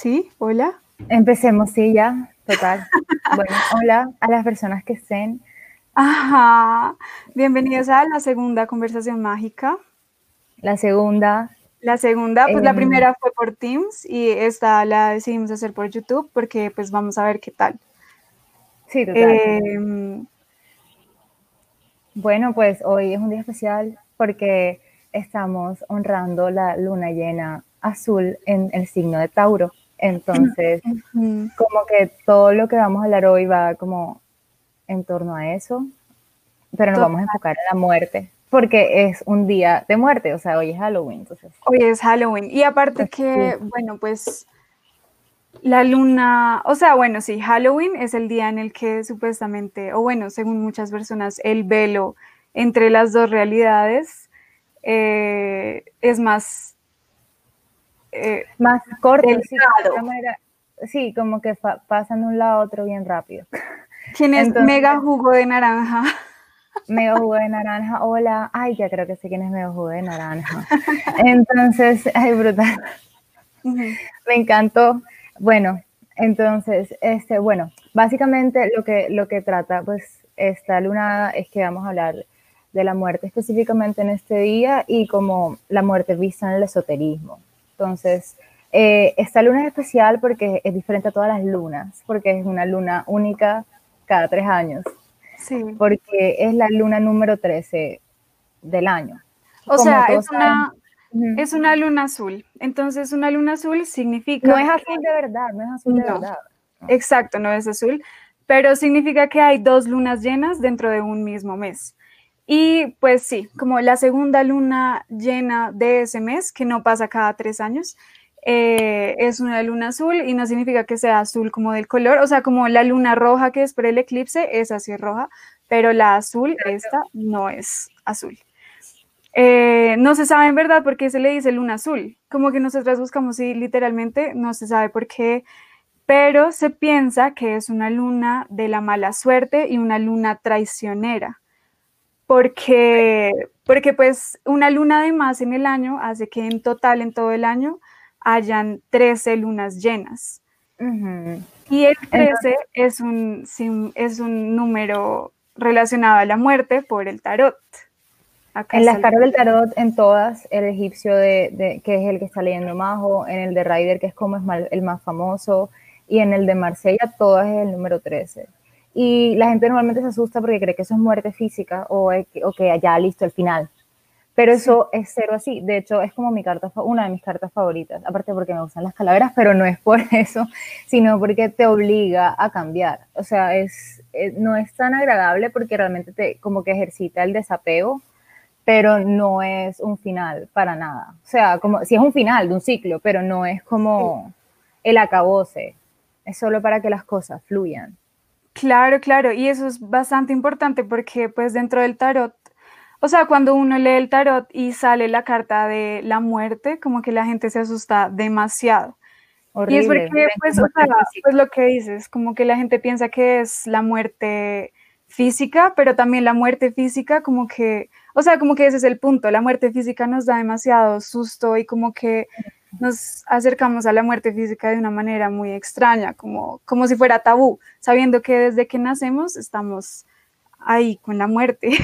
Sí, hola. Empecemos, sí, ya, total. bueno, hola a las personas que estén. Ajá. Bienvenidos a la segunda conversación mágica. La segunda. La segunda, pues la em, primera fue por Teams y esta la decidimos hacer por YouTube porque pues vamos a ver qué tal. Sí, total. Em, bueno, pues hoy es un día especial porque estamos honrando la luna llena azul en el signo de Tauro. Entonces, como que todo lo que vamos a hablar hoy va como en torno a eso, pero nos vamos a enfocar en la muerte, porque es un día de muerte, o sea, hoy es Halloween. Entonces. Hoy es Halloween. Y aparte que, bueno, pues la luna, o sea, bueno, sí, Halloween es el día en el que supuestamente, o bueno, según muchas personas, el velo entre las dos realidades eh, es más eh, más corto. Sí, como que pasan de un lado a otro bien rápido. ¿Quién es Mega Jugo de Naranja? Mega Jugo de Naranja, hola. Ay, ya creo que sé quién es Mega Jugo de Naranja. Entonces, ay, brutal. Me encantó. Bueno, entonces, este, bueno, básicamente lo que, lo que trata, pues, esta lunada es que vamos a hablar de la muerte específicamente en este día y como la muerte vista en el esoterismo. Entonces, eh, esta luna es especial porque es diferente a todas las lunas, porque es una luna única cada tres años. Sí. Porque es la luna número 13 del año. O sea, es una, es una luna azul. Entonces, una luna azul significa. No es azul de verdad, no es azul de verdad. Exacto, no es azul, pero significa que hay dos lunas llenas dentro de un mismo mes. Y pues sí, como la segunda luna llena de ese mes, que no pasa cada tres años, eh, es una luna azul y no significa que sea azul como del color, o sea, como la luna roja que es por el eclipse, es así roja, pero la azul, esta, no es azul. Eh, no se sabe en verdad por qué se le dice luna azul, como que nosotras buscamos y literalmente no se sabe por qué, pero se piensa que es una luna de la mala suerte y una luna traicionera porque, porque pues una luna de más en el año hace que en total en todo el año hayan 13 lunas llenas. Y el 13 es, un, es un número relacionado a la muerte por el tarot. en las cartas del tarot, en todas, el egipcio, de, que es el que está leyendo Majo, en el de Ryder, que es como es el más famoso, y en el de Marsella, todas es el número 13. Y la gente normalmente se asusta porque cree que eso es muerte física o, o que ya listo el final. Pero eso es cero así. De hecho, es como mi carta, una de mis cartas favoritas. Aparte porque me gustan las calaveras, pero no es por eso, sino porque te obliga a cambiar. O sea, es, eh, no es tan agradable porque realmente te como que ejercita el desapego, pero no es un final para nada. O sea, como si es un final de un ciclo, pero no es como el acabose. Es solo para que las cosas fluyan. Claro, claro, y eso es bastante importante porque pues dentro del tarot, o sea, cuando uno lee el tarot y sale la carta de la muerte, como que la gente se asusta demasiado. y es porque, pues, o sea, pues lo que dices, como que la gente piensa que es la muerte física, pero también la muerte física, como que, o sea, como que ese es el punto, la muerte física nos da demasiado susto y como que nos acercamos a la muerte física de una manera muy extraña, como, como si fuera tabú, sabiendo que desde que nacemos estamos ahí con la muerte.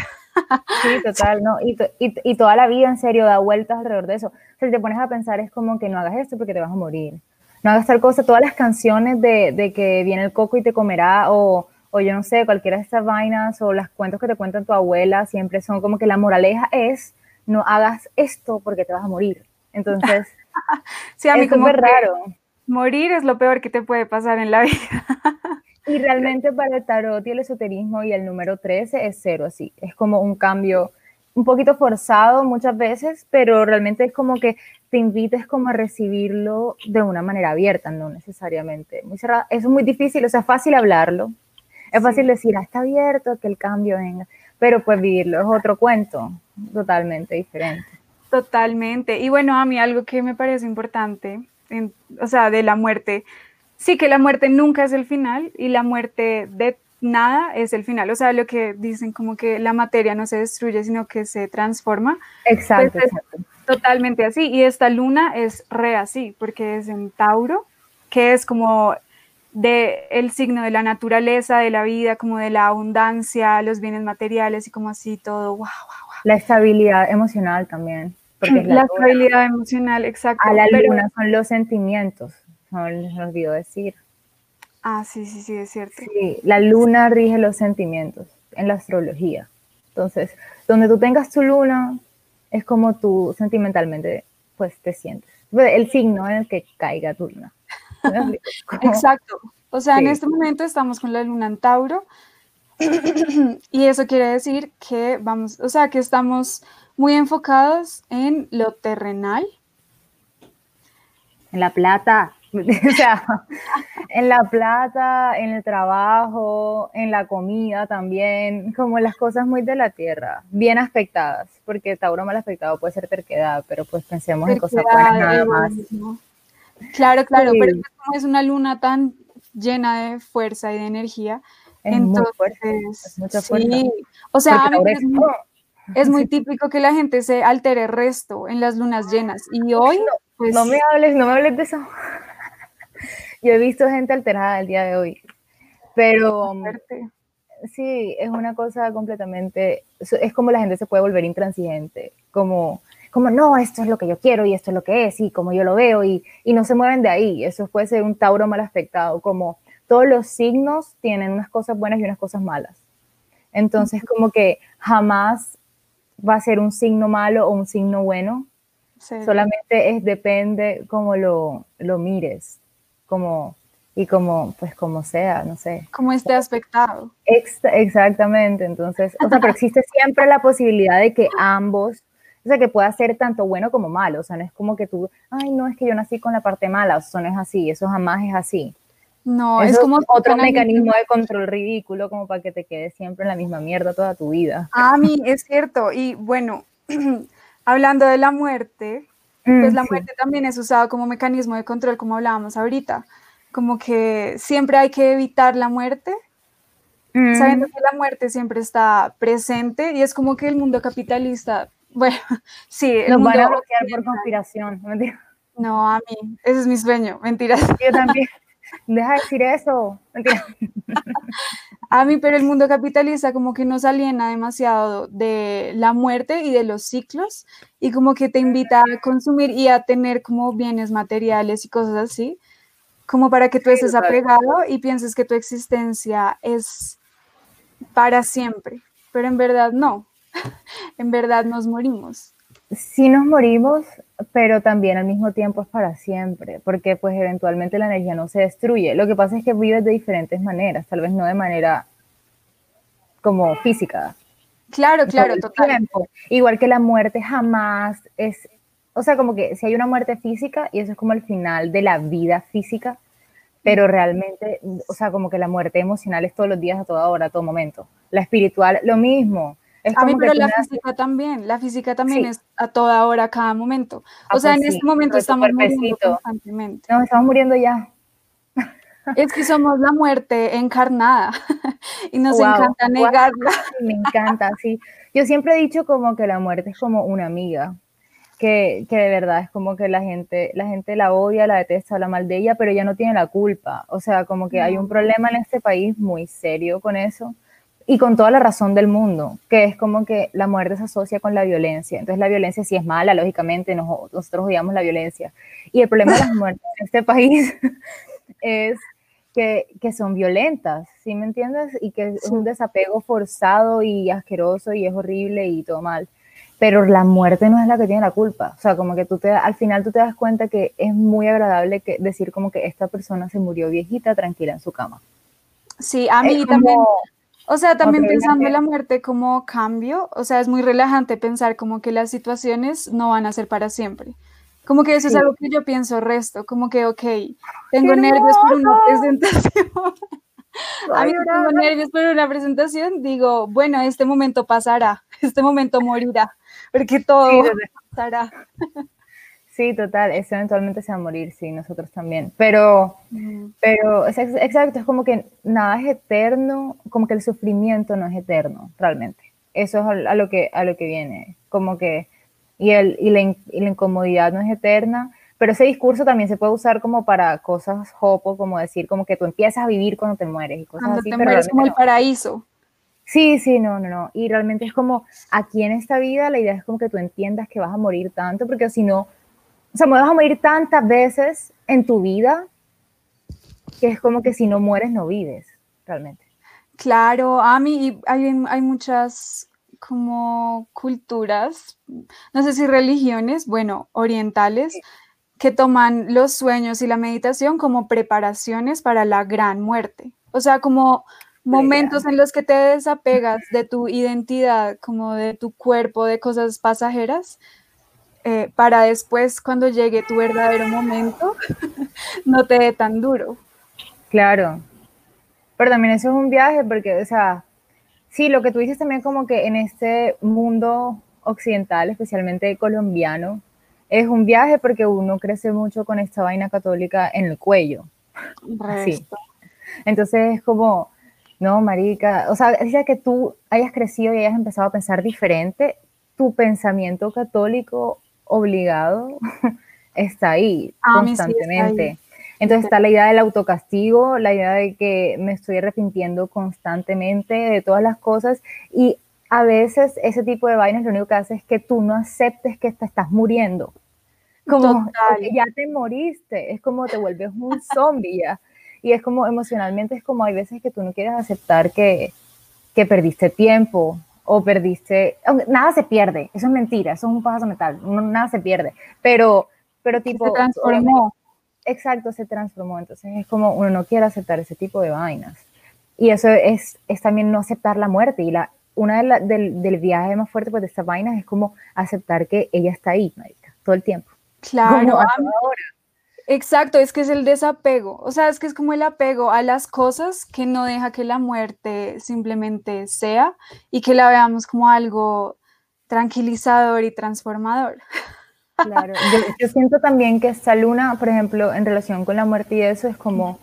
Sí, total, ¿no? Y, y, y, toda la vida en serio da vueltas alrededor de eso. si te pones a pensar es como que no hagas esto porque te vas a morir. No hagas tal cosa. Todas las canciones de, de que viene el coco y te comerá o, o yo no sé, cualquiera de estas vainas o las cuentos que te cuentan tu abuela siempre son como que la moraleja es no hagas esto porque te vas a morir. Entonces... sí, a mí como raro. Morir es lo peor que te puede pasar en la vida. y realmente para el tarot y el esoterismo y el número 13 es cero, así. Es como un cambio un poquito forzado muchas veces, pero realmente es como que te invites como a recibirlo de una manera abierta, no necesariamente muy cerrada. Eso es muy difícil, o sea, es fácil hablarlo, es fácil decir, ah, está abierto, que el cambio venga, pero pues vivirlo es otro cuento totalmente diferente. Totalmente. Y bueno, a mí algo que me parece importante, o sea, de la muerte, sí que la muerte nunca es el final y la muerte de nada es el final. O sea, lo que dicen como que la materia no se destruye, sino que se transforma. Exacto. Pues totalmente así. Y esta luna es re así, porque es en Tauro, que es como de el signo de la naturaleza, de la vida, como de la abundancia, los bienes materiales y como así todo. Wow, La estabilidad emocional también. La, estabilidad emocional, exacto. A la luna son los sentimientos, no les olvidó decir. Ah, sí, sí, sí, es cierto. Sí, la luna rige los sentimientos en la astrología. Entonces, donde tú tengas tu luna, es como tú sentimentalmente, pues, te sientes. El signo en el que caiga tu luna. Exacto. O sea, en este momento estamos con la luna en Tauro y eso quiere decir que vamos, o sea, que estamos muy enfocados en lo terrenal. En la plata, o sea, en la plata, en el trabajo, en la comida también, como las cosas muy de la tierra, bien aspectadas, porque Tauro mal aspectado puede ser terquedad, pero pues pensemos en cosas buenas nada más. Claro, claro, pero es una luna tan llena de fuerza y de energía, entonces, es mucha fuerza. Sí, o sea, es muy, típico que la gente se altere resto en las lunas llenas y hoy, pues... No me hables, no me hables de eso. Yo he visto gente alterada el día de hoy, pero sí, es una cosa completamente, es como la gente se puede volver intransigente, como, como no, esto es lo que yo quiero y esto es lo que es y como yo lo veo y, y no se mueven de ahí. Eso puede ser un Tauro mal afectado, como todos los signos tienen unas cosas buenas y unas cosas malas. Entonces, como que jamás va a ser un signo malo o un signo bueno. Solamente es, depende cómo lo, lo mires como y como, pues como sea, no sé. Como esté aspectado. exactamente, entonces, o sea, pero existe siempre la posibilidad de que ambos, o sea, que pueda ser tanto bueno como malo, o sea, no es como que tú, ay, no, es que yo nací con la parte mala, o sea, no es así, eso jamás es así. No, es como otro mecanismo de control ridículo como para que te quedes siempre en la misma mierda toda tu vida. A mí es cierto, y bueno, hablando de la muerte, pues mm, la muerte también es usado como mecanismo de control, como hablábamos ahorita. Como que siempre hay que evitar la muerte, mm. sabiendo que la muerte siempre está presente y es como que el mundo capitalista, bueno, sí. Nos van a bloquear por conspiración. No, a mí, ese es mi sueño, mentiras. Yo también. Deja de decir eso. A mí, pero el mundo capitalista como que nos aliena demasiado de la muerte y de los ciclos y como que te invita a consumir y a tener como bienes materiales y cosas así, como para que tú estés apegado y pienses que tu existencia es para siempre, pero en verdad no, en verdad nos morimos sí nos morimos, pero también al mismo tiempo es para siempre, porque pues eventualmente la energía no se destruye. Lo que pasa es que vives de diferentes maneras, tal vez no de manera como física. Claro, claro, total. Igual que la muerte jamás es, o sea, como que si hay una muerte física y eso es como el final de la vida física, pero realmente, o sea, como que la muerte emocional es todos los días, a toda hora, a todo momento. La espiritual, lo mismo a mí, pero la física también, la física también es a toda hora, a cada momento. Ah, o sea, pues en este momento estamos muriendo constantemente. No, estamos muriendo ya. Es que somos la muerte encarnada y nos encanta negarla. Me encanta, sí. Yo siempre he dicho como que la muerte es como una amiga, que, que, de verdad es como que la gente, la gente la odia, la detesta, habla mal de ella, pero ella no tiene la culpa. O sea, como que hay un problema en este país muy serio con eso y con toda la razón del mundo, que es como que la muerte se asocia con la violencia. Entonces la violencia sí es mala, lógicamente, nosotros odiamos la violencia. Y el problema de las muertes en este país es que, que, son violentas, ¿sí me entiendes? Y que es un desapego forzado y asqueroso y es horrible y todo mal. Pero la muerte no es la que tiene la culpa. O sea, como que tú te, al final tú te das cuenta que es muy agradable que, decir como que esta persona se murió viejita, tranquila en su cama. Sí, a mí también o sea, también pensando en la muerte como cambio, o sea, es muy relajante pensar como que las situaciones no van a ser para siempre. Como que eso es algo que yo pienso resto, como que, ok, tengo nervios por una presentación. a mí tengo nervios por una presentación, digo, bueno, este momento pasará, este momento morirá, porque todo pasará. Sí, total, eso eventualmente se va a morir, sí, nosotros también. Pero, pero es, exacto, es como que nada es eterno, como que el sufrimiento no es eterno, realmente. Eso es a, lo, que, a lo que viene, como que, y, el, y, la, y la incomodidad no es eterna, pero ese discurso también se puede usar como para cosas hopo, como decir, como que tú empiezas a vivir cuando te mueres y cosas cuando así. te mueres como el paraíso. Sí, sí, no, no, no. Y realmente es como aquí en esta vida la idea es como que tú entiendas que vas a morir tanto, porque si no, o sea, vas a morir tantas veces en tu vida que es como que si no mueres no vives, realmente. Claro, a mí hay, hay muchas como culturas, no sé si religiones, bueno, orientales, que toman los sueños y la meditación como preparaciones para la gran muerte. O sea, como momentos en los que te desapegas de tu identidad, como de tu cuerpo, de cosas pasajeras, eh, para después, cuando llegue tu verdadero momento, no te dé tan duro. Claro. Pero también eso es un viaje, porque, o sea, sí, lo que tú dices también como que en este mundo occidental, especialmente colombiano, es un viaje porque uno crece mucho con esta vaina católica en el cuello. Sí. Entonces es como, no, marica, o sea, es que tú hayas crecido y hayas empezado a pensar diferente, tu pensamiento católico obligado está ahí constantemente. Entonces está la idea del autocastigo, la idea de que me estoy arrepintiendo constantemente de todas las cosas y a veces ese tipo de vainas lo único que hace es que tú no aceptes que te estás muriendo. Como ya te moriste, es como te vuelves un zombie ya. Y es como emocionalmente, es como hay veces que tú no quieres aceptar que, que perdiste tiempo o perdiste, nada se pierde, eso es mentira, eso es un paso mental, nada se pierde, pero, pero tipo... Se transformó. Exacto, se transformó, entonces es como uno no quiere aceptar ese tipo de vainas. Y eso es, es también no aceptar la muerte y la, una de la, del, del, viaje más fuerte pues, de estas vainas es como aceptar que ella está ahí, marica, todo el tiempo. Claro, exacto, es que es el desapego, o sea, es que es como el apego a las cosas que no deja que la muerte simplemente sea y que la veamos como algo tranquilizador y transformador. Claro, yo, siento también que esta luna, por ejemplo, en relación con la muerte y eso, es como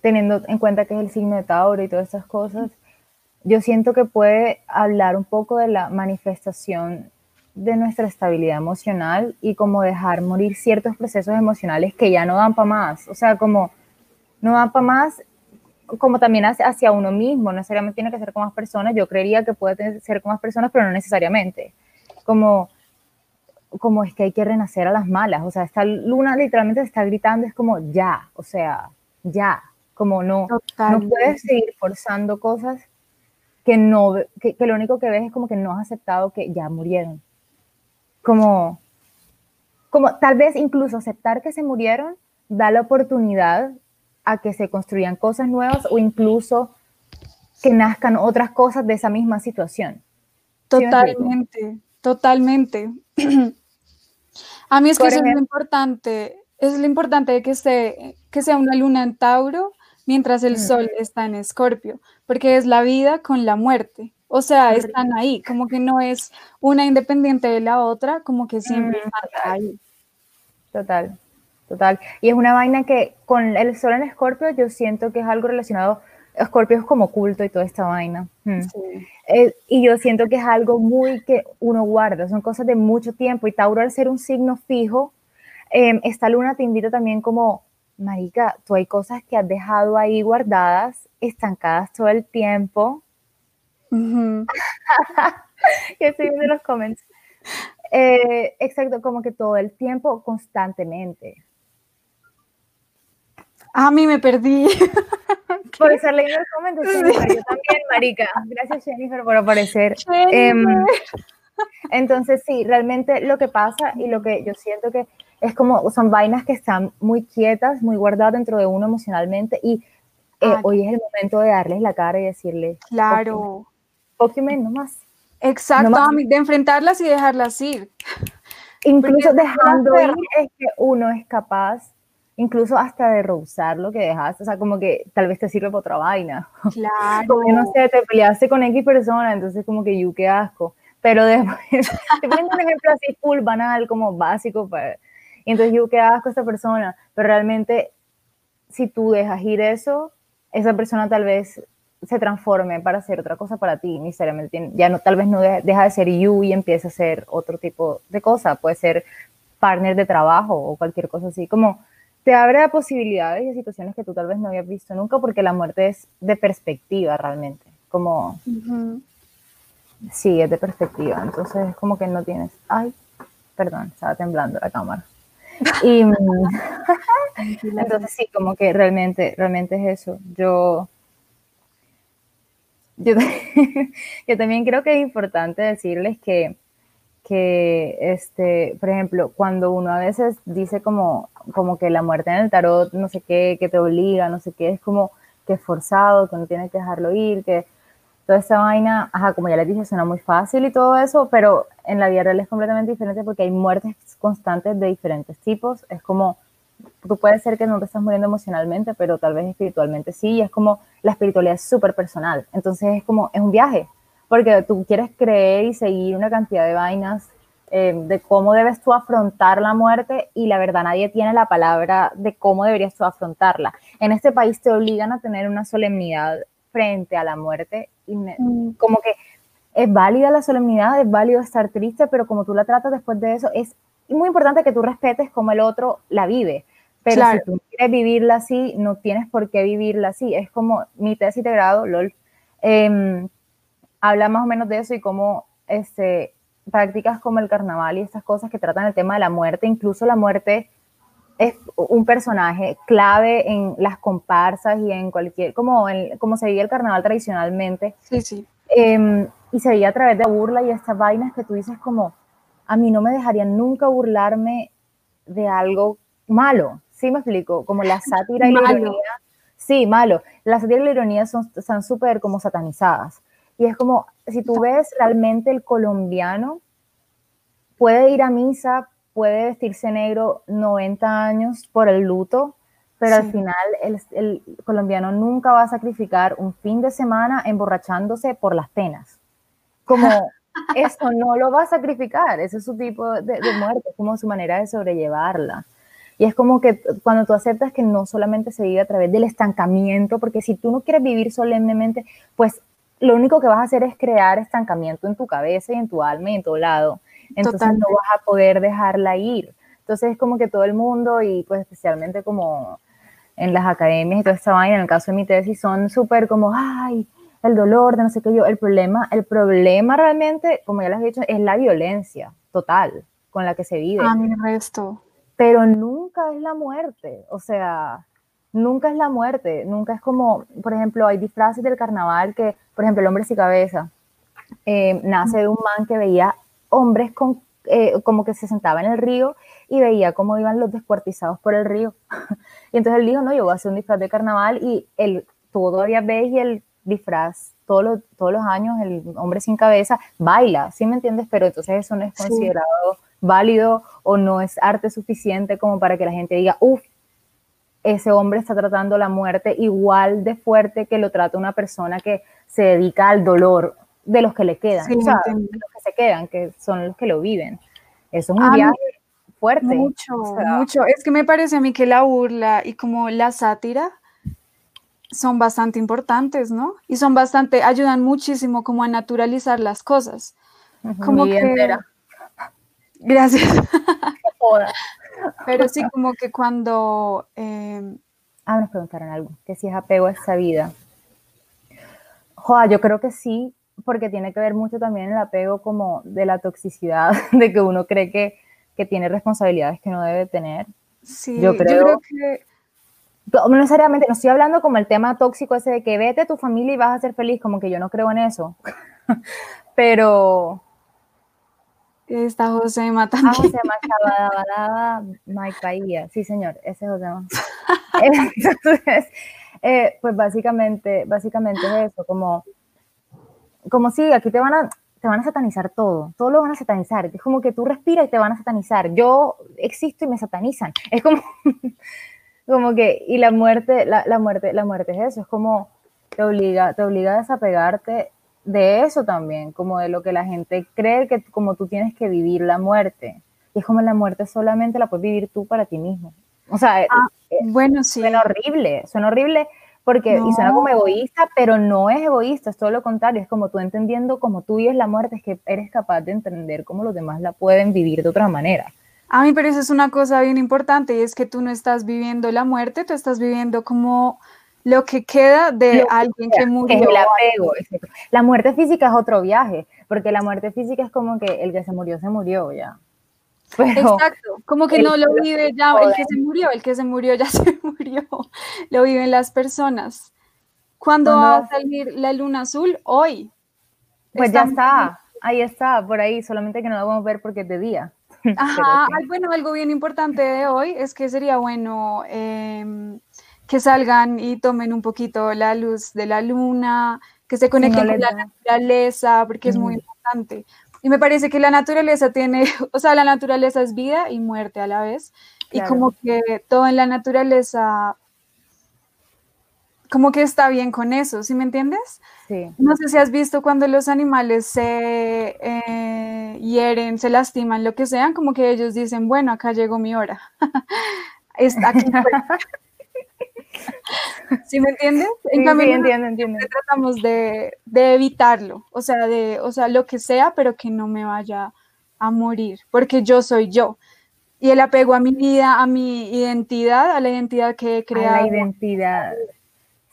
teniendo en cuenta que es el signo de Tauro y todas esas cosas, yo siento que puede hablar un poco de la manifestación de nuestra estabilidad emocional y como dejar morir ciertos procesos emocionales que ya no dan para más. O sea, como no dan para más, como también hacia uno mismo, no necesariamente tiene que ser con más personas. Yo creería que puede ser con más personas, pero no necesariamente. Como, como es que hay que renacer a las malas. O sea, esta luna literalmente está gritando, es como ya, o sea, ya. Como no, no puedes seguir forzando cosas que no, que, que, lo único que ves es como que no has aceptado que ya murieron como, como tal vez incluso aceptar que se murieron da la oportunidad a que se construyan cosas nuevas o incluso que nazcan otras cosas de esa misma situación. Totalmente, totalmente. a mí es que eso es lo importante, es lo importante que, se, que sea una luna en Tauro mientras el sol está en Escorpio, porque es la vida con la muerte. O sea, están ahí, como que no es una independiente de la otra, como que siempre mm, están ahí. Total, total. Y es una vaina que con el sol en Escorpio yo siento que es algo relacionado, Escorpio es como culto y toda esta vaina. Mm. Eh, y yo siento que es algo muy que uno guarda, son cosas de mucho tiempo. Y Tauro al ser un signo fijo, em, esta luna te invita también como, marica, tú hay cosas que has dejado ahí guardadas, estancadas todo el tiempo estoy viendo los comments. Eh, exacto, como que todo el tiempo, constantemente. A mí me perdí. Por estar leyendo los comentarios, yo también, marica. Gracias, Jennifer, por aparecer. Em, entonces, sí, realmente lo que pasa y lo que yo siento que es como, son vainas que están muy quietas, muy guardadas dentro de uno emocionalmente y eh, hoy es el momento de darles la cara y decirles. Claro. Pokémon nomás. Exacto, de enfrentarlas y dejarlas ir. Incluso dejando ir es que uno es capaz, incluso hasta de rehusar lo que dejaste, o sea, como que tal vez te sirve para otra vaina. Claro. Como no sé, te peleaste con X persona, entonces como que yo qué asco. Pero después, te pongo un ejemplo así full banal, como básico, pues, y entonces yo qué asco a esta persona, pero realmente si tú dejas ir eso, esa persona tal vez se transforme para hacer otra cosa para ti, necesariamente ya no, tal vez no deja de ser you y empiece a ser otro tipo de cosa, puede ser partner de trabajo o cualquier cosa así, como te abre a posibilidades y a situaciones que tú tal vez no habías visto nunca porque la muerte es de perspectiva realmente, como... Sí, es de perspectiva, entonces es como que no tienes... Ay, perdón, estaba temblando la cámara. Y entonces sí, como que realmente, realmente es eso. Yo, yo, también creo que es importante decirles que que, este, por ejemplo, cuando uno a veces dice como, como que la muerte en el tarot, no sé qué, que te obliga, no sé qué, es como que es forzado, que no tienes que dejarlo ir, que toda esta vaina, ajá, como ya les dije, suena muy fácil y todo eso, pero en la vida real es completamente diferente porque hay muertes constantes de diferentes tipos. Es como, tú puedes ser que no te estás muriendo emocionalmente, pero tal vez espiritualmente sí, y es como la espiritualidad es súper personal. Entonces es como, es un viaje, porque tú quieres creer y seguir una cantidad de vainas eh, de cómo debes tú afrontar la muerte y la verdad nadie tiene la palabra de cómo deberías tú afrontarla. En este país te obligan a tener una solemnidad frente a la muerte y mm. como que es válida la solemnidad, es válido estar triste, pero como tú la tratas después de eso, es muy importante que tú respetes cómo el otro la vive. Pero si tú quieres vivirla así, no tienes por qué vivirla así. Es como mi tesis de grado, LOL. Eh, habla más o menos de eso y cómo este, prácticas como el carnaval y estas cosas que tratan el tema de la muerte, incluso la muerte es un personaje clave en las comparsas y en cualquier, como, como se veía el carnaval tradicionalmente. Sí, sí. Em, y se veía a través de la burla y estas vainas que tú dices como, a mí no me dejarían nunca burlarme de algo malo, ¿sí me explico? Como la sátira y la ironía. Sí, malo. La sátira y la ironía son, están súper como satanizadas. Y es como, si tú ves realmente el colombiano, puede ir a misa, puede vestirse negro 90 años por el luto, pero al final el, colombiano nunca va a sacrificar un fin de semana emborrachándose por las penas. Como esto no lo va a sacrificar, ese es su tipo de, de muerte, es como su manera de sobrellevarla. Y es como que cuando tú aceptas que no solamente se vive a través del estancamiento, porque si tú no quieres vivir solemnemente, pues lo único que vas a hacer es crear estancamiento en tu cabeza y en tu alma y en todo lado. Entonces no vas a poder dejarla ir. Entonces es como que todo el mundo y pues especialmente como en las academias y toda esta vaina, en el caso de mi tesis, son súper como, ay, el dolor de no sé qué yo. El problema, el problema realmente, como ya les he dicho, es la violencia total con la que se vive. A mi resto. Pero nunca es la muerte. O sea, nunca es la muerte, nunca es como, por ejemplo, hay disfraces del carnaval que, por ejemplo, el hombre sin cabeza eh, nace de un man que veía hombres con, eh, como que se sentaba en el río y veía cómo iban los descuartizados por el río. y entonces él dijo, no, yo voy a hacer un disfraz de carnaval y él, todavía ves y el disfraz todos los, todos los años, el hombre sin cabeza baila, ¿sí me entiendes? Pero entonces eso no es considerado válido o no es arte suficiente como para que la gente diga, uff, ese hombre está tratando la muerte igual de fuerte que lo trata una persona que se dedica al dolor de los que le quedan, de los que se quedan, que son los que lo viven. Eso es un viaje fuerte. Mucho, mucho. Es que me parece a mí que la burla y como la sátira son bastante importantes, ¿no? Y son bastante, ayudan muchísimo como a naturalizar las cosas. Como que... Entera. Gracias. Pero sí, como que cuando... Eh... Ah, nos preguntaron algo, que si es apego a esa vida. Joa, yo creo que sí, porque tiene que ver mucho también el apego como de la toxicidad, de que uno cree que, que tiene responsabilidades que no debe tener. Sí, yo creo, que... No necesariamente, no estoy hablando como el tema tóxico ese de que vete a tu familia y vas a ser feliz, como que yo no creo en eso. Pero, Está José también. Ah, José Chabadabadaba, Mike Bahía. Sí, señor, ese es José Entonces, eh, pues básicamente, básicamente es eso, como, como si aquí te van a, te van a satanizar todo, todo lo van a satanizar. Es como que tú respiras y te van a satanizar. Yo existo y me satanizan. Es como, como que, y la muerte, la, la muerte, la muerte es eso, es como te obliga, te obliga a desapegarte de eso también, como de lo que la gente cree que como tú tienes que vivir la muerte. Y es como la muerte solamente la puedes vivir tú para ti mismo. O sea, ah, eh, bueno, sí. Suena horrible, suena horrible porque y suena como egoísta, pero no es egoísta, es todo lo contrario, es como tú entendiendo como tú vives la muerte, es que eres capaz de entender cómo los demás la pueden vivir de otra manera. A mí, pero eso es una cosa bien importante y es que tú no estás viviendo la muerte, tú estás viviendo como lo que queda de alguien que murió. el apego. La muerte física es otro viaje, porque la muerte física es como que el que se murió, se murió ya. Exacto, como que no lo vive ya el que se murió, el que se murió ya se murió, lo viven las personas. ¿Cuándo va a salir la luna azul? Hoy. Pues ya está, ahí está, por ahí, solamente que no la vamos a ver porque es de día. Ajá, bueno, algo bien importante de hoy es que sería bueno em, que salgan y tomen un poquito la luz de la luna, que se conecten con la naturaleza, porque es muy importante. Y me parece que la naturaleza tiene, o sea, la naturaleza es vida y muerte a la vez. Y como que todo en la naturaleza, como que está bien con eso, ¿sí me entiendes? Sí. No sé si has visto cuando los animales se eh, hieren, se lastiman, lo que sean, como que ellos dicen, bueno, acá llegó mi hora. Está aquí. ¿Sí me entiendes? En cambio, entiendo, entiendo. tratamos de, de, evitarlo, o sea, de, o sea, lo que sea, pero que no me vaya a morir, porque yo soy yo. Y el apego a mi vida, a mi identidad, a la identidad que he creado. A la identidad.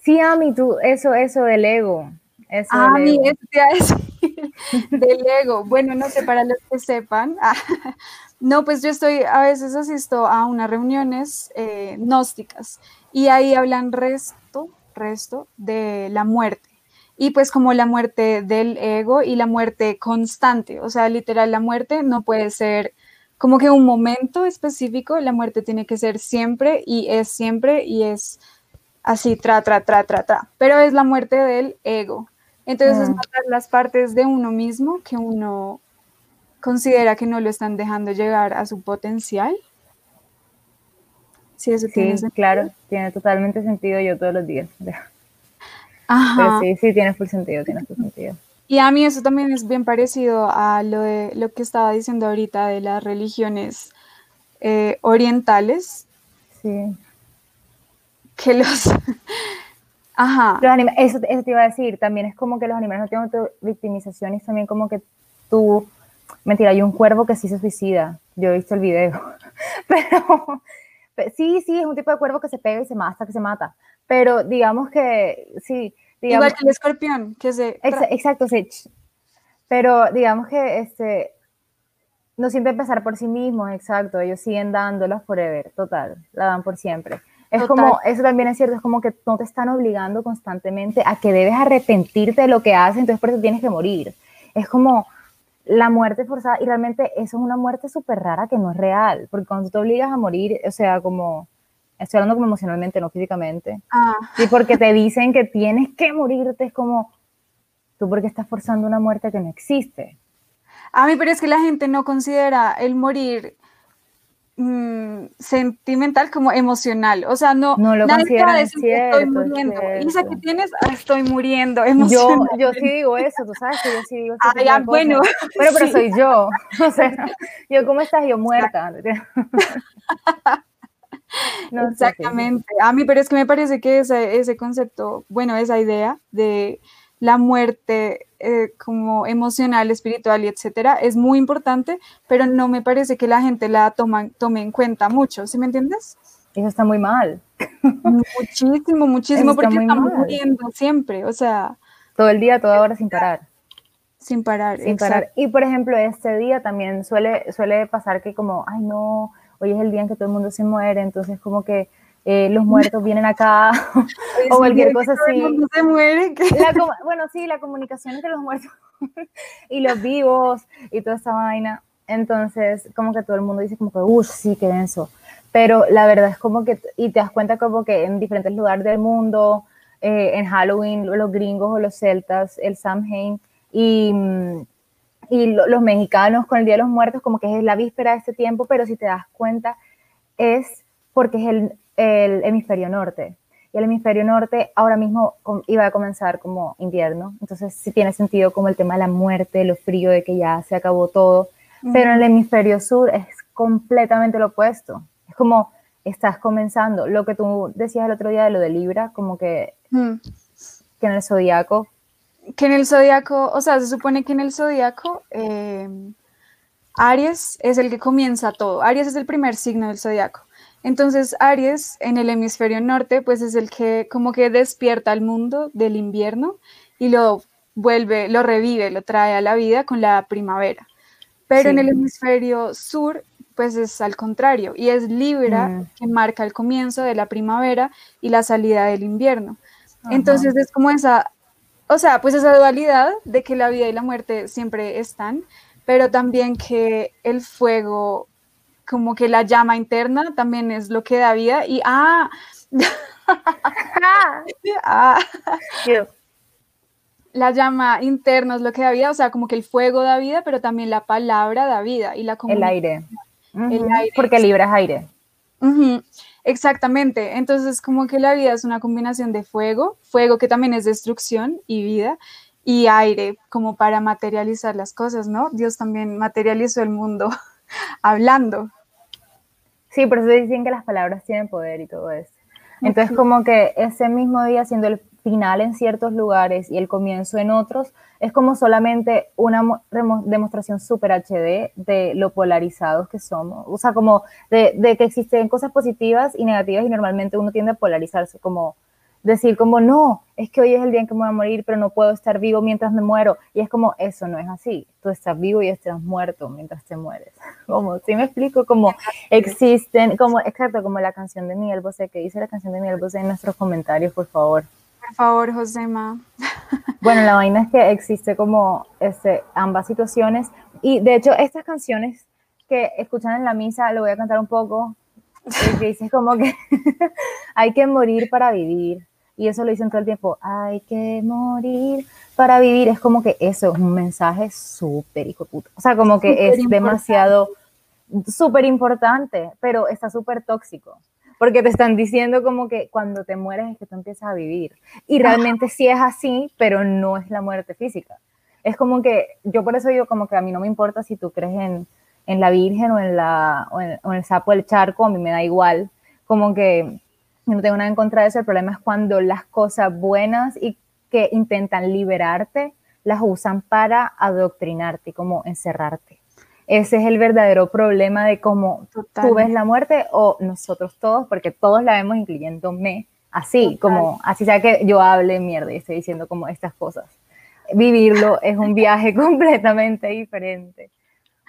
Sí, Ami, tú, eso, eso del ego. Eso ah, mi, del ego. Bueno, no sé, para los que sepan. no, pues yo estoy, a veces asisto a unas reuniones eh, gnósticas y ahí hablan resto, resto de la muerte. Y pues como la muerte del ego y la muerte constante, o sea, literal, la muerte no puede ser como que un momento específico, la muerte tiene que ser siempre y es siempre y es así, tra, tra, tra, tra, tra, pero es la muerte del ego. Entonces es mm. matar las partes de uno mismo que uno considera que no lo están dejando llegar a su potencial Sí, eso tiene claro, tiene totalmente sentido yo todos los días. Ajá. Pero sí, sí, tiene full sentido, tiene full sentido. Y a mí eso también es bien parecido a lo, de, lo que estaba diciendo ahorita de las religiones eh, orientales. Sí. Que los... Ajá. eso, eso, te iba a decir, también es como que los animales no tienen victimización y es también como que tú... Mentira, hay un cuervo que sí se suicida. Yo he visto el video. Pero Sí, sí, es un tipo de cuervo que se pega y se mata, que se mata. Pero digamos que, sí. Igual que el escorpión, que se... exacto, sí. Pero digamos que este, no siempre empezar por sí mismos, exacto. Ellos siguen dándolas forever, total. La dan por siempre. Es como, eso también es cierto, es como que no te están obligando constantemente a que debes arrepentirte de lo que haces, entonces por eso tienes que morir. Es como, la muerte forzada, y realmente eso es una muerte súper rara que no es real, porque cuando tú te obligas a morir, o sea, como, estoy hablando como emocionalmente, no físicamente, ah. y porque te dicen que tienes que morirte, es como, tú porque estás forzando una muerte que no existe. A mí, pero es que la gente no considera el morir Mm, sentimental como emocional. O sea, no, no lo consideran estoy muriendo. Isa, ¿qué tienes? Ah, estoy muriendo. Yo, yo sí digo eso, tú sabes que yo sí digo eso. Ah, bueno. Pero, pero soy yo. O sea, yo, ¿cómo estás? Yo muerta. Exactamente. A mí, pero es que me parece que ese, ese concepto, bueno, esa idea de la muerte eh, como emocional, espiritual y etcétera, es muy importante, pero no me parece que la gente la toma, tome en cuenta mucho, ¿sí me entiendes? Eso está muy mal. Muchísimo, muchísimo, porque estamos muriendo siempre, o sea. Todo el día, toda hora sin parar. Sin parar, sin parar. Y por ejemplo, este día también suele, suele pasar que como, ay no, hoy es el día en que todo el mundo se muere, entonces como que eh, los muertos vienen acá o cualquier cosa así. se muere. bueno, sí, la comunicación entre los muertos y los vivos y toda esa vaina. Entonces, como que todo el mundo dice como que, uff, sí, qué denso. Pero la verdad es como que, y te das cuenta como que en diferentes lugares del mundo, eh, en Halloween, los gringos o los celtas, el Samhain, y, y los mexicanos con el Día de los Muertos, como que es la víspera de este tiempo, pero si te das cuenta, es porque es el, el hemisferio norte. Y el hemisferio norte ahora mismo iba a comenzar como invierno, entonces sí tiene sentido como el tema de la muerte, lo frío, de que ya se acabó todo. Pero en el hemisferio sur es completamente lo opuesto. Es como estás comenzando. Lo que tú decías el otro día de lo de Libra, como que, que en el zodiaco. Que en el zodiaco, o sea, se supone que en el zodiaco eh, Aries es el que comienza todo. Aries es el primer signo del zodiaco. Entonces, Aries en el hemisferio norte, pues es el que como que despierta al mundo del invierno y lo vuelve, lo revive, lo trae a la vida con la primavera. Pero en el hemisferio sur, pues es al contrario, y es Libra mm. que marca el comienzo de la primavera y la salida del invierno. Entonces es como esa, o sea, pues esa dualidad de que la vida y la muerte siempre están, pero también que el fuego, como que la llama interna también es lo que da vida y ah, ah. la llama interna es lo que da vida, o sea, como que el fuego da vida, pero también la palabra da vida y la el aire. el aire. Porque libras aire. Exactamente, entonces como que la vida es una combinación de fuego, fuego que también es destrucción y vida, y aire como para materializar las cosas, ¿no? Dios también materializó el mundo hablando. Sí, por eso dicen que las palabras tienen poder y todo eso. Entonces, como que ese mismo día, siendo el final en ciertos lugares y el comienzo en otros, es como solamente una demostración super HD de lo polarizados que somos. O sea, como de, de, que existen cosas positivas y negativas y normalmente uno tiende a polarizarse, como decir como, no, es que hoy es el día en que me voy a morir, pero no puedo estar vivo mientras me muero. Y es como, eso no es así. Tú estás vivo y estás muerto mientras te mueres. Como, si me explico, como existen, como, exacto, como la canción de Miguel Bosé, que dice la canción de Miguel Bosé en nuestros comentarios, por favor. Por favor, Josema. Bueno, la vaina es que existe como este, ambas situaciones. Y de hecho, estas canciones que escuchan en la misa, lo voy a cantar un poco, que dice como que hay que morir para vivir y eso lo dicen todo el tiempo, hay que morir para vivir, es como que eso es un mensaje súper hijo puta, o sea, como que es demasiado, súper importante, pero está súper tóxico, porque te están diciendo como que cuando te mueres es que tú empiezas a vivir, y realmente sí es así, pero no es la muerte física. Es como que, yo por eso digo como que a mí no me importa si tú crees en, en la Virgen o en, la, o en, o en el sapo del charco, a mí me da igual, como que no tengo nada en contra de eso, el problema es cuando las cosas buenas y que intentan liberarte, las usan para adoctrinarte como encerrarte. Ese es el verdadero problema de cómo tú ves la muerte o nosotros todos, porque todos la vemos incluyéndome, así, como, así sea que yo hable mierda y estoy diciendo como estas cosas. Vivirlo es un viaje completamente diferente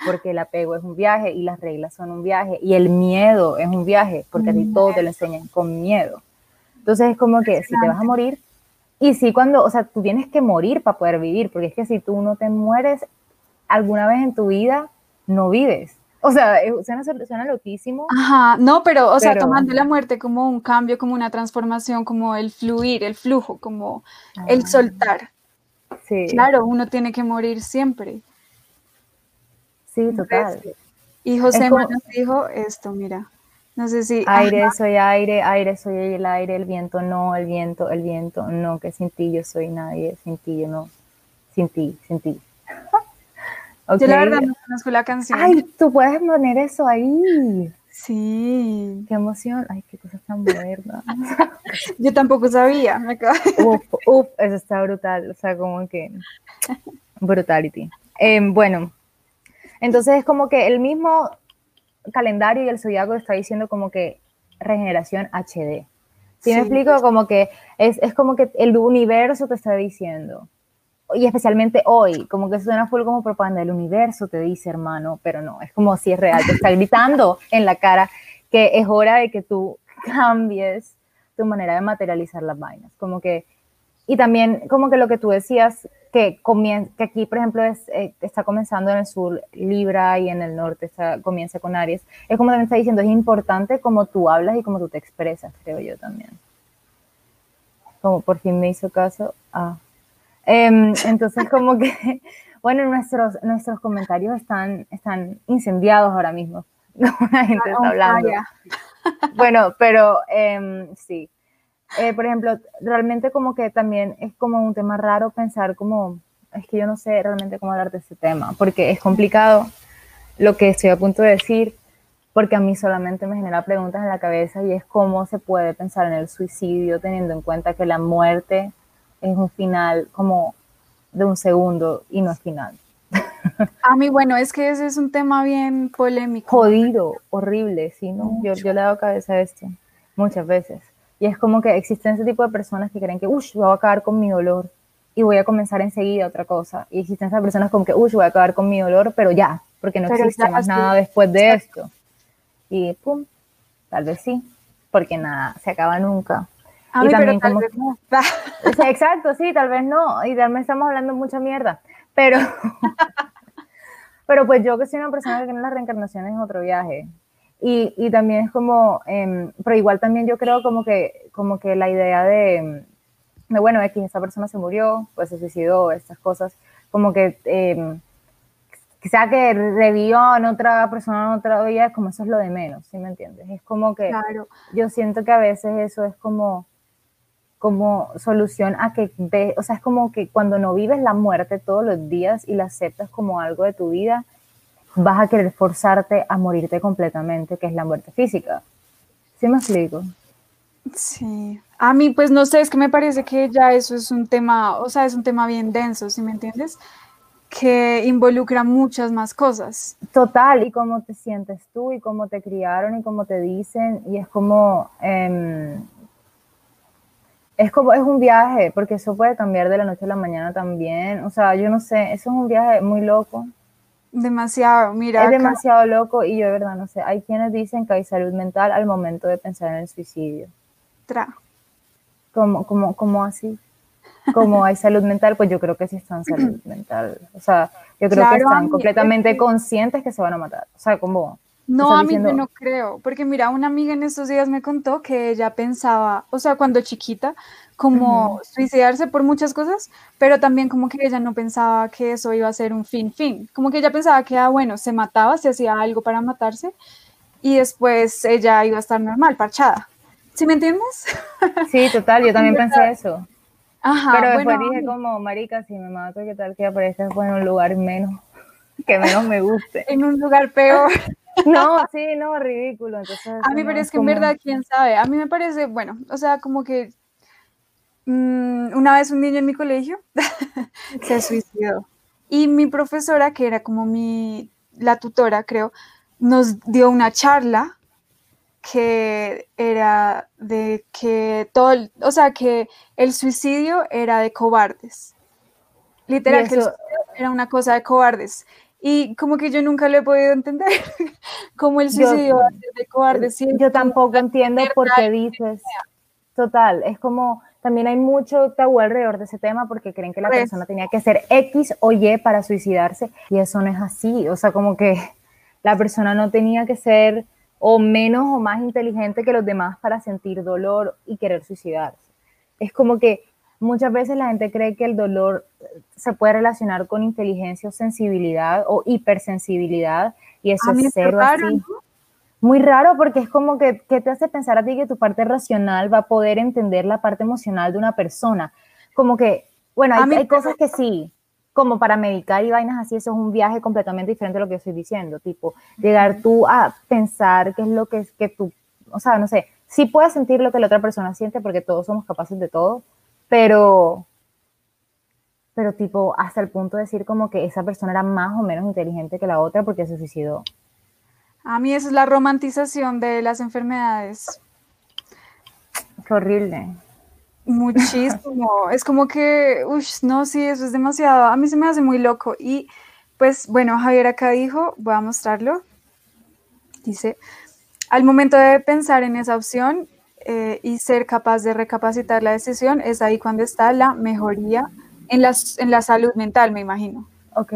porque el apego es un viaje y las reglas son un viaje y el miedo es un viaje, porque a ti todo te lo enseñan con miedo. Entonces es como que si te vas a morir, y sí cuando, o sea, tú tienes que morir para poder vivir, porque es que si tú no te mueres alguna vez en tu vida, no vives. O sea, suena, suena loquísimo. Ajá, no, pero, o sea, tomando la muerte como un cambio, como una transformación, como el fluir, el flujo, como el ah. soltar. Sí. Claro, uno tiene que morir siempre. Sí, total. Y José nos dijo esto, mira. No sé si. Aire, soy aire, aire, soy el aire, el viento, no, el viento, el viento, no, que sin ti yo soy nadie, sin ti yo no, sin ti, sin ti. Yo la verdad no conozco la canción. Ay, tú puedes poner eso ahí. Sí. Qué emoción. Ay, qué cosa tan moderna. yo tampoco sabía. Me uf, uf, eso está brutal. O sea, como que. Brutality. Em, bueno, entonces es como que el mismo calendario y el zodiaco está diciendo como que regeneración HD. Si me explico? Como que es, es, como que el universo te está diciendo, y especialmente hoy, como que suena full como propaganda, el universo te dice, hermano, pero no, es como si es real, te está gritando en la cara que es hora de que tú cambies tu manera de materializar las vainas, como que, y también como que lo que tú decías, que, que aquí, por ejemplo, es, eh, está comenzando en el sur Libra y en el norte está, comienza con Aries, es como también está diciendo, es importante cómo tú hablas y cómo tú te expresas, creo yo también. Como por fin me hizo caso. Ah. Em, entonces, como que, bueno, nuestros, nuestros comentarios están, están incendiados ahora mismo. La gente está hablando. Bueno, pero em, sí. Eh, por ejemplo, realmente como que también es como un tema raro pensar como, es que yo no sé realmente cómo hablar de este tema, porque es complicado lo que estoy a punto de decir, porque a mí solamente me genera preguntas en la cabeza y es cómo se puede pensar en el suicidio teniendo en cuenta que la muerte es un final como de un segundo y no es final. A mí, bueno, es que ese es un tema bien polémico. Jodido, horrible, sí, ¿no? Yo, yo, le he dado cabeza a esto muchas veces. Y es como que existen ese tipo de personas que creen que, uff, voy a acabar con mi dolor y voy a comenzar enseguida otra cosa. Y existen esas personas como que, uff, voy a acabar con mi dolor, pero ya, porque no existe más nada después de esto. Y pum, tal vez sí, porque nada se acaba nunca. A y también pero tal como, vez no. exacto, sí, tal vez no. Y también estamos hablando mucha mierda. Pero, pero pues yo que soy una persona que tiene las reencarnaciones en otro viaje. Y, y también es como, eh, pero igual también yo creo como que, como que la idea de, de bueno, X, esa persona se murió, pues se suicidó, estas cosas, como que eh, quizá que revivió en otra persona en otra vida, como eso es lo de menos, ¿sí me entiendes? Es como que claro. yo siento que a veces eso es como como solución a que ve, o sea, es como que cuando no vives la muerte todos los días y la aceptas como algo de tu vida, vas a querer forzarte a morirte completamente, que es la muerte física. ¿Sí me explico? Sí. A mí, pues no sé, es que me parece que ya eso es un tema, o sea, es un tema bien denso, ¿sí me entiendes? Que involucra muchas más cosas. Total, y cómo te sientes tú, y cómo te criaron, y cómo te dicen, y es como, eh, es como, es un viaje, porque eso puede cambiar de la noche a la mañana también. O sea, yo no sé, eso es un viaje muy loco. Demasiado, mira. Es demasiado loco y yo de verdad no sé. Hay quienes dicen que hay salud mental al momento de pensar en el suicidio. Tra. ¿Cómo, cómo, cómo así? Como hay salud mental, pues yo creo que sí están salud mental. O sea, yo creo que están completamente conscientes que se van a matar. O sea, como no, a mí no creo, porque mira, una amiga en estos días me contó que ella pensaba, o sea, cuando chiquita, como suicidarse por muchas cosas, pero también como que ella no pensaba que eso iba a ser un fin, fin, como que ella pensaba que, ah, bueno, se mataba, se hacía algo para matarse y después ella iba a estar normal, parchada. ¿Sí me entiendes? Sí, total, yo también pensé eso. Ajá, pero después dije como, marica, si me mato, ¿qué tal que aparezca en un lugar menos, que menos me guste? en un lugar peor. No, sí, no, ridículo. a mí me parece que en verdad, quién sabe. A mí me parece, bueno, o sea, como que mm, una vez un niño en mi colegio se suicidó. Y mi profesora, que era como mi, la tutora, creo, nos dio una charla que era de que todo, o sea, que el suicidio era de cobardes. Literal, que era una cosa de cobardes. Y como que yo nunca lo he podido entender, como el suicidio de cobarde. Yo tampoco entiendo por qué dices. Total, es como, también hay mucho tabú alrededor de ese tema porque creen que la persona tenía que ser X o Y para suicidarse y eso no es así. O sea, como que la persona no tenía que ser o menos o más inteligente que los demás para sentir dolor y querer suicidarse. Es como que muchas veces la gente cree que el dolor se puede relacionar con inteligencia o sensibilidad o hipersensibilidad y eso es cero así. Muy raro porque es como que, te hace pensar a ti que tu parte racional va a poder entender la parte emocional de una persona. Como que, bueno, hay, hay cosas que sí, como para medicar y vainas así, eso es un viaje completamente diferente a lo que yo estoy diciendo. Tipo, llegar tú a pensar qué es lo que es que tú, o sea, no sé, sí puedes sentir lo que la otra persona siente porque todos somos capaces de todo, pero, pero tipo, hasta el punto de decir como que esa persona era más o menos inteligente que la otra porque se suicidó. A mí esa es la romantización de las enfermedades. Qué horrible. Muchísimo. es como que, uff, no, sí, eso es demasiado. A mí se me hace muy loco. Y pues bueno, Javier acá dijo, voy a mostrarlo. Dice, al momento de pensar en esa opción, eh, y ser capaz de recapacitar la decisión, es ahí cuando está la mejoría en la, en la salud mental, me imagino. Ok.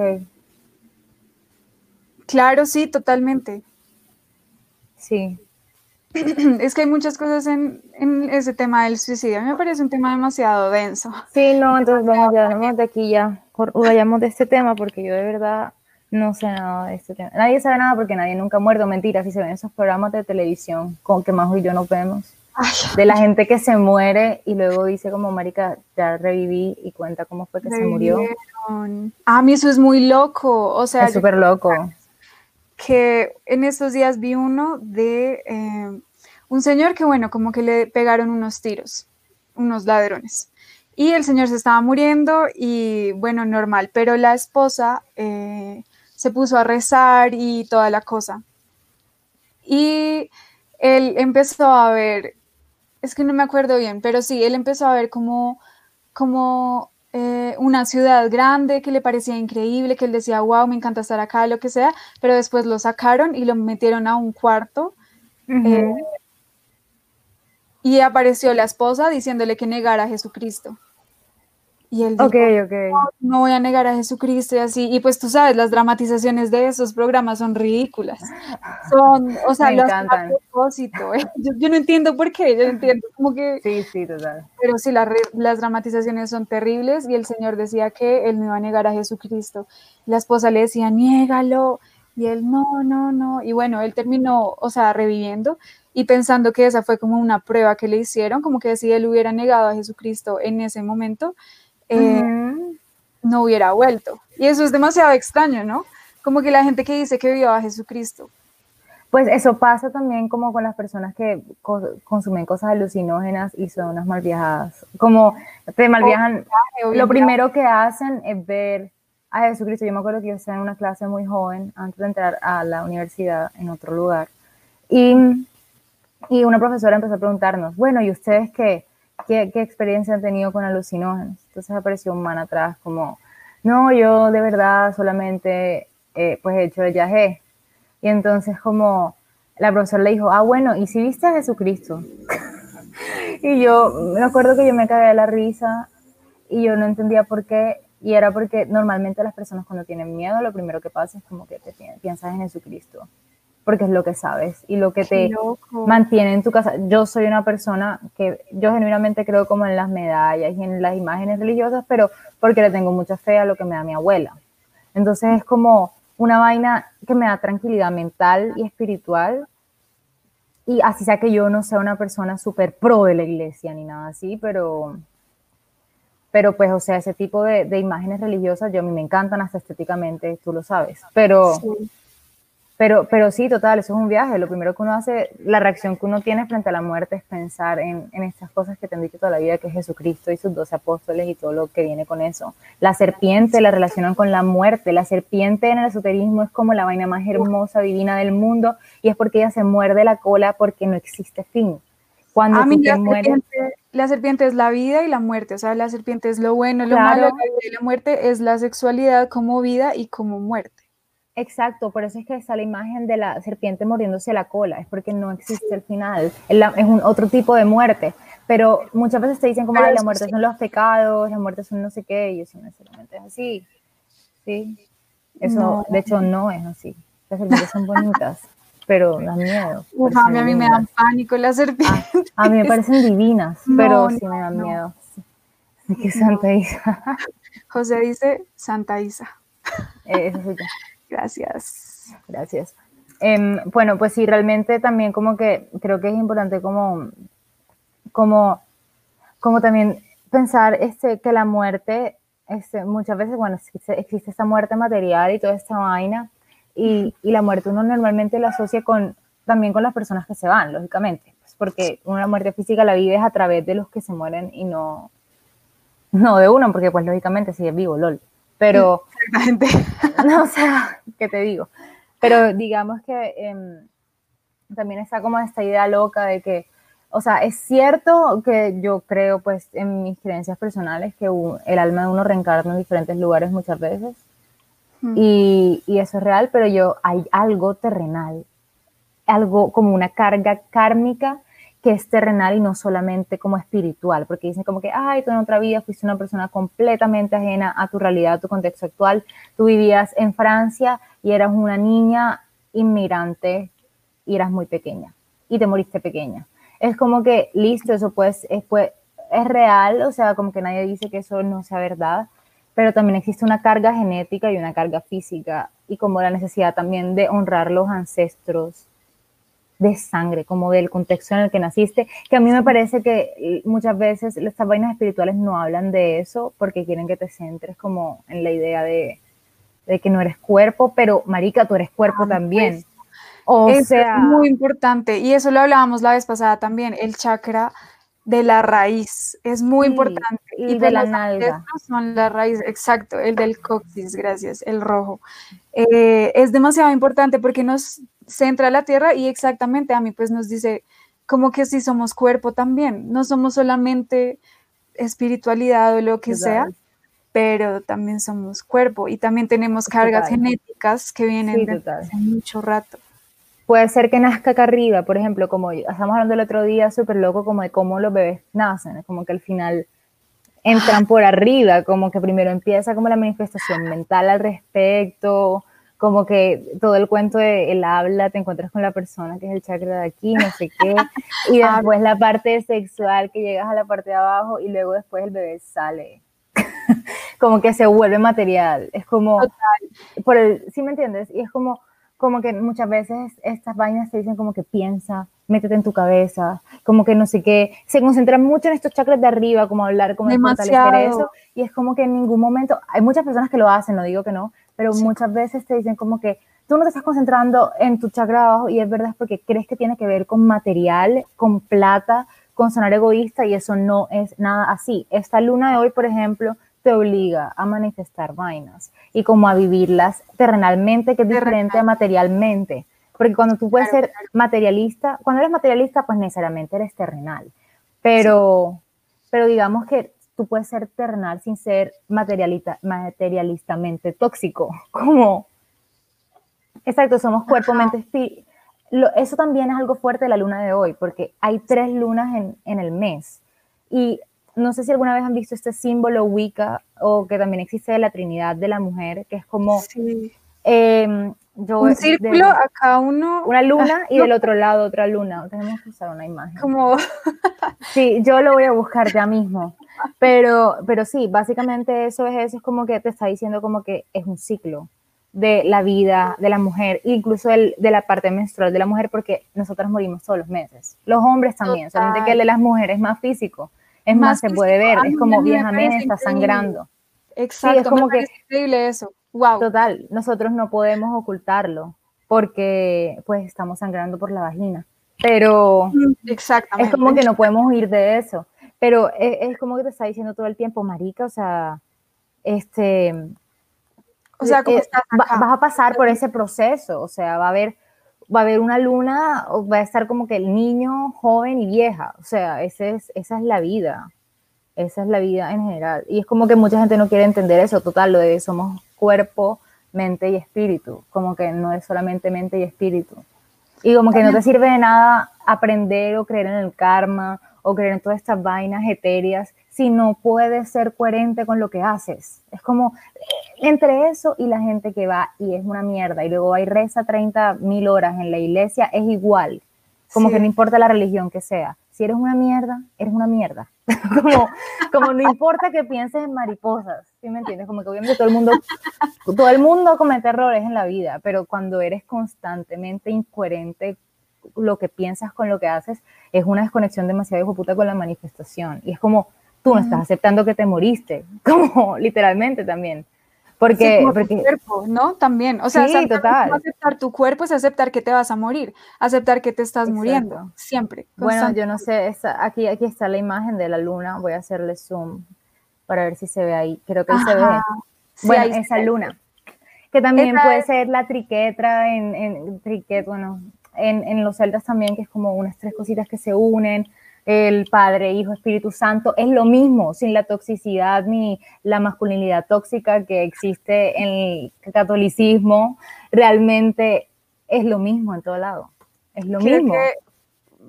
Claro, sí, totalmente. Sí. Es que hay muchas cosas en, en, ese tema del suicidio. A mí me parece un tema demasiado denso. Sí, no, entonces vamos, ya vamos de aquí ya, vayamos de este tema porque yo de verdad no sé nada de este tema. Nadie sabe nada porque nadie nunca ha muerto. Mentira, si se ven esos programas de televisión con que Majo y yo nos vemos de la gente que se muere y luego dice como, marica, ya reviví y cuenta cómo fue que se murió. A mí eso es muy loco, o sea... Es súper loco. Que en estos días vi uno de eh, un señor que, bueno, como que le pegaron unos tiros, unos ladrones. Y el señor se estaba muriendo y, bueno, normal, pero la esposa... Eh, se puso a rezar y toda la cosa. Y él empezó a ver, es que no me acuerdo bien, pero sí, él empezó a ver como, como eh, una ciudad grande que le parecía increíble, que él decía, wow, me encanta estar acá, lo que sea, pero después lo sacaron y lo metieron a un cuarto. Eh, y apareció la esposa diciéndole que negara a Jesucristo. Y él dijo, No, voy a negar a Jesucristo y así. Y pues tú sabes, las dramatizaciones de esos programas son ridículas. Son, o sea, lo a propósito. ¿eh? Yo, no entiendo por qué, yo no entiendo. Como que... Sí, sí, total. Pero sí, las dramatizaciones son terribles y el Señor decía que él no iba a negar a Jesucristo. La esposa le decía, niégalo. Y él, no, no, no. Y bueno, él terminó, o sea, reviviendo y pensando que esa fue como una prueba que le hicieron, como que si él hubiera negado a Jesucristo en ese momento, eh, no hubiera vuelto. Y eso es demasiado extraño, ¿no? Como que la gente que dice que vio a Jesucristo. Pues eso pasa también como con las personas que consumen cosas alucinógenas y son unas mal viajadas. Como te mal viajan, lo primero que hacen es ver a Jesucristo. Yo me acuerdo que yo estaba en una clase muy joven antes de entrar a la universidad en otro lugar. Y, y una profesora empezó a preguntarnos, bueno, ¿y ustedes qué? ¿Qué, experiencia han tenido con alucinógenos? Entonces apareció un man atrás como, no, yo de verdad solamente eh, pues he hecho el viaje. Y entonces como la profesora le dijo, ah, bueno, ¿y si viste a Jesucristo? y yo me acuerdo que yo me cagué de la risa y yo no entendía por qué. Y era porque normalmente las personas cuando tienen miedo, lo primero que pasa es como que te piensas en Jesucristo porque es lo que sabes y lo que te mantiene en tu casa. Yo soy una persona que yo genuinamente creo como en las medallas y en las imágenes religiosas, pero porque le tengo mucha fe a lo que me da mi abuela. Entonces es como una vaina que me da tranquilidad mental y espiritual. Y así sea que yo no sea una persona súper pro de la iglesia ni nada así, pero, pero pues, o sea, ese tipo de, de imágenes religiosas yo a mí me encantan hasta estéticamente, tú lo sabes, pero... Pero, pero sí, total, eso es un viaje. Lo primero que uno hace, la reacción que uno tiene frente a la muerte es pensar en, en estas cosas que te han dicho toda la vida, que es Jesucristo y sus doce apóstoles y todo lo que viene con eso. La serpiente la relacionan con la muerte. La serpiente en el esoterismo es como la vaina más hermosa, divina del mundo, y es porque ella se muerde la cola porque no existe fin. Cuando te la, mueres, serpiente, la serpiente es la vida y la muerte, o sea, la serpiente es lo bueno, lo malo, y la muerte es la sexualidad como vida y como muerte. Exacto, por eso es que está la imagen de la serpiente mordiéndose la cola, es porque no existe el final, es un otro tipo de muerte, pero muchas veces te dicen como, la muerte son los pecados, la muerte son no sé qué, y eso no necesariamente es así, ¿sí? Eso, de hecho, no es así, las serpientes son bonitas, pero dan miedo. a mí, me dan pánico las serpientes. a mí me parecen divinas, pero sí me dan miedo. ¿Qué Santa Isa? José dice Santa Isa. Eh, eso sí. Gracias. Gracias. Em, bueno, pues sí, realmente también como que creo que es importante como, como, como también pensar este, que la muerte, este, muchas veces, bueno, existe, esta muerte material y toda esta vaina, y, y, la muerte uno normalmente la asocia con, también con las personas que se van, lógicamente, pues porque una muerte física la vives a través de los que se mueren y no, no de uno, porque pues lógicamente sigue vivo, lol. Pero, no, o sea, ¿qué te digo? Pero digamos que em, también está como esta idea loca de que, o sea, es cierto que yo creo, pues, en mis creencias personales, que el alma de uno reencarna en diferentes lugares muchas veces. Y, y, eso es real, pero yo, hay algo terrenal, algo como una carga kármica que es terrenal y no solamente como espiritual, porque dicen como que, ay, tú en otra vida fuiste una persona completamente ajena a tu realidad, a tu contexto actual, tú vivías en Francia y eras una niña inmigrante y eras muy pequeña y te moriste pequeña. Es como que, listo, eso pues es, pues, es real, o sea, como que nadie dice que eso no sea verdad, pero también existe una carga genética y una carga física y como la necesidad también de honrar los ancestros de sangre, como del contexto en el que naciste, que a mí me parece que muchas veces estas vainas espirituales no hablan de eso porque quieren que te centres como en la idea de, que no eres cuerpo, pero marica, tú eres cuerpo ah, también. Pues, o sea, es muy importante y eso lo hablábamos la vez pasada también, el chakra de la raíz, es muy importante. Y, de la nalga. Son la raíz, exacto, el del coxis, gracias, el rojo. Eh, es demasiado importante porque nos centra la tierra y exactamente a mí pues nos dice como que si somos cuerpo también, no somos solamente espiritualidad o lo que sea, pero también somos cuerpo y también tenemos cargas genéticas que vienen de hace mucho rato puede ser que nazca acá arriba, por ejemplo, como estamos hablando el otro día, súper loco, como de cómo los bebés nacen, como que al final entran por arriba, como que primero empieza como la manifestación mental al respecto, como que todo el cuento de el habla, te encuentras con la persona que es el chakra de aquí, no sé qué, y ah. después la parte sexual que llegas a la parte de abajo y luego después el bebé sale. como que se vuelve material, es como, por el, ¿sí me entiendes? Y es como, como que muchas veces estas vainas te dicen como que piensa, métete en tu cabeza, como que no sé qué, se concentran mucho en estos chakras de arriba, como hablar, como fortalecer eso, y es como que en ningún momento, hay muchas personas que lo hacen, no digo que no, pero muchas veces te dicen como que tú no te estás concentrando en tu chakra de abajo y es verdad porque crees que tiene que ver con material, con plata, con sonar egoísta y eso no es nada así. Esta luna de hoy, por ejemplo, te obliga a manifestar vainas y como a vivirlas terrenalmente, que es diferente a materialmente. Porque cuando tú puedes ser materialista, cuando eres materialista, pues necesariamente eres terrenal. Pero, pero digamos que tú puedes ser terrenal sin ser materialista, materialistamente tóxico. Como, exacto, somos cuerpo, mente, espíritu. Eso también es algo fuerte de la luna de hoy, porque hay tres lunas en, en el mes. Y no sé si alguna vez han visto este símbolo Wicca o que también existe de la Trinidad de la Mujer, que es como em, un círculo acá uno. Una luna y del otro lado otra luna. Tenemos que usar una imagen. Como... sí, yo lo voy a buscar ya mismo. Pero, pero sí, básicamente eso es eso, es como que te está diciendo como que es un ciclo de la vida de la mujer, incluso el, de la parte menstrual de la mujer, porque nosotras morimos todos los meses. Los hombres también, solamente que el de las mujeres es más físico. Es más, se puede ver, es como vieja está sangrando. Exacto, es como que increíble eso. Wow. Total, nosotros no podemos ocultarlo porque pues estamos sangrando por la vagina. Pero Exactamente. es como que no podemos huir de eso. Pero es, como que te está diciendo todo el tiempo, marica, o sea, este, o sea, eh, vas a pasar por ese proceso, o sea, va a haber va a haber una luna, o va a estar como que el niño, joven y vieja. O sea, ese es, esa es la vida. Esa es la vida en general. Y es como que mucha gente no quiere entender eso, total, lo de somos cuerpo, mente y espíritu. Como que no es solamente mente y espíritu. Y como que no te sirve de nada aprender o creer en el karma o creer en todas estas vainas etéreas si no puedes ser coherente con lo que haces. Es como entre eso y la gente que va y es una mierda y luego va y reza 30 mil horas en la iglesia, es igual. Como que no importa la religión que sea. Si eres una mierda, eres una mierda. como, como no importa que pienses en mariposas, ¿sí me entiendes? Como que obviamente todo el mundo, todo el mundo comete errores en la vida, pero cuando eres constantemente incoherente lo que piensas con lo que haces, es una desconexión demasiado hijo puta con la manifestación. Y es como, tú no estás aceptando que te moriste, como literalmente también. Porque, porque tu cuerpo, ¿no? También, o sea, aceptar, tu cuerpo es aceptar que te vas a morir, aceptar que te estás muriendo, siempre. Bueno, yo no sé, aquí, aquí está la imagen de la luna, voy a hacerle zoom para ver si se ve ahí, creo que se ve. bueno, esa luna, que también puede ser la triquetra en, en triquet, bueno, en, en los celtas también, que es como unas tres cositas que se unen, el Padre, Hijo, Espíritu Santo, es lo mismo, sin la toxicidad ni la masculinidad tóxica que existe en el catolicismo, realmente es lo mismo en todo lado, es lo mismo.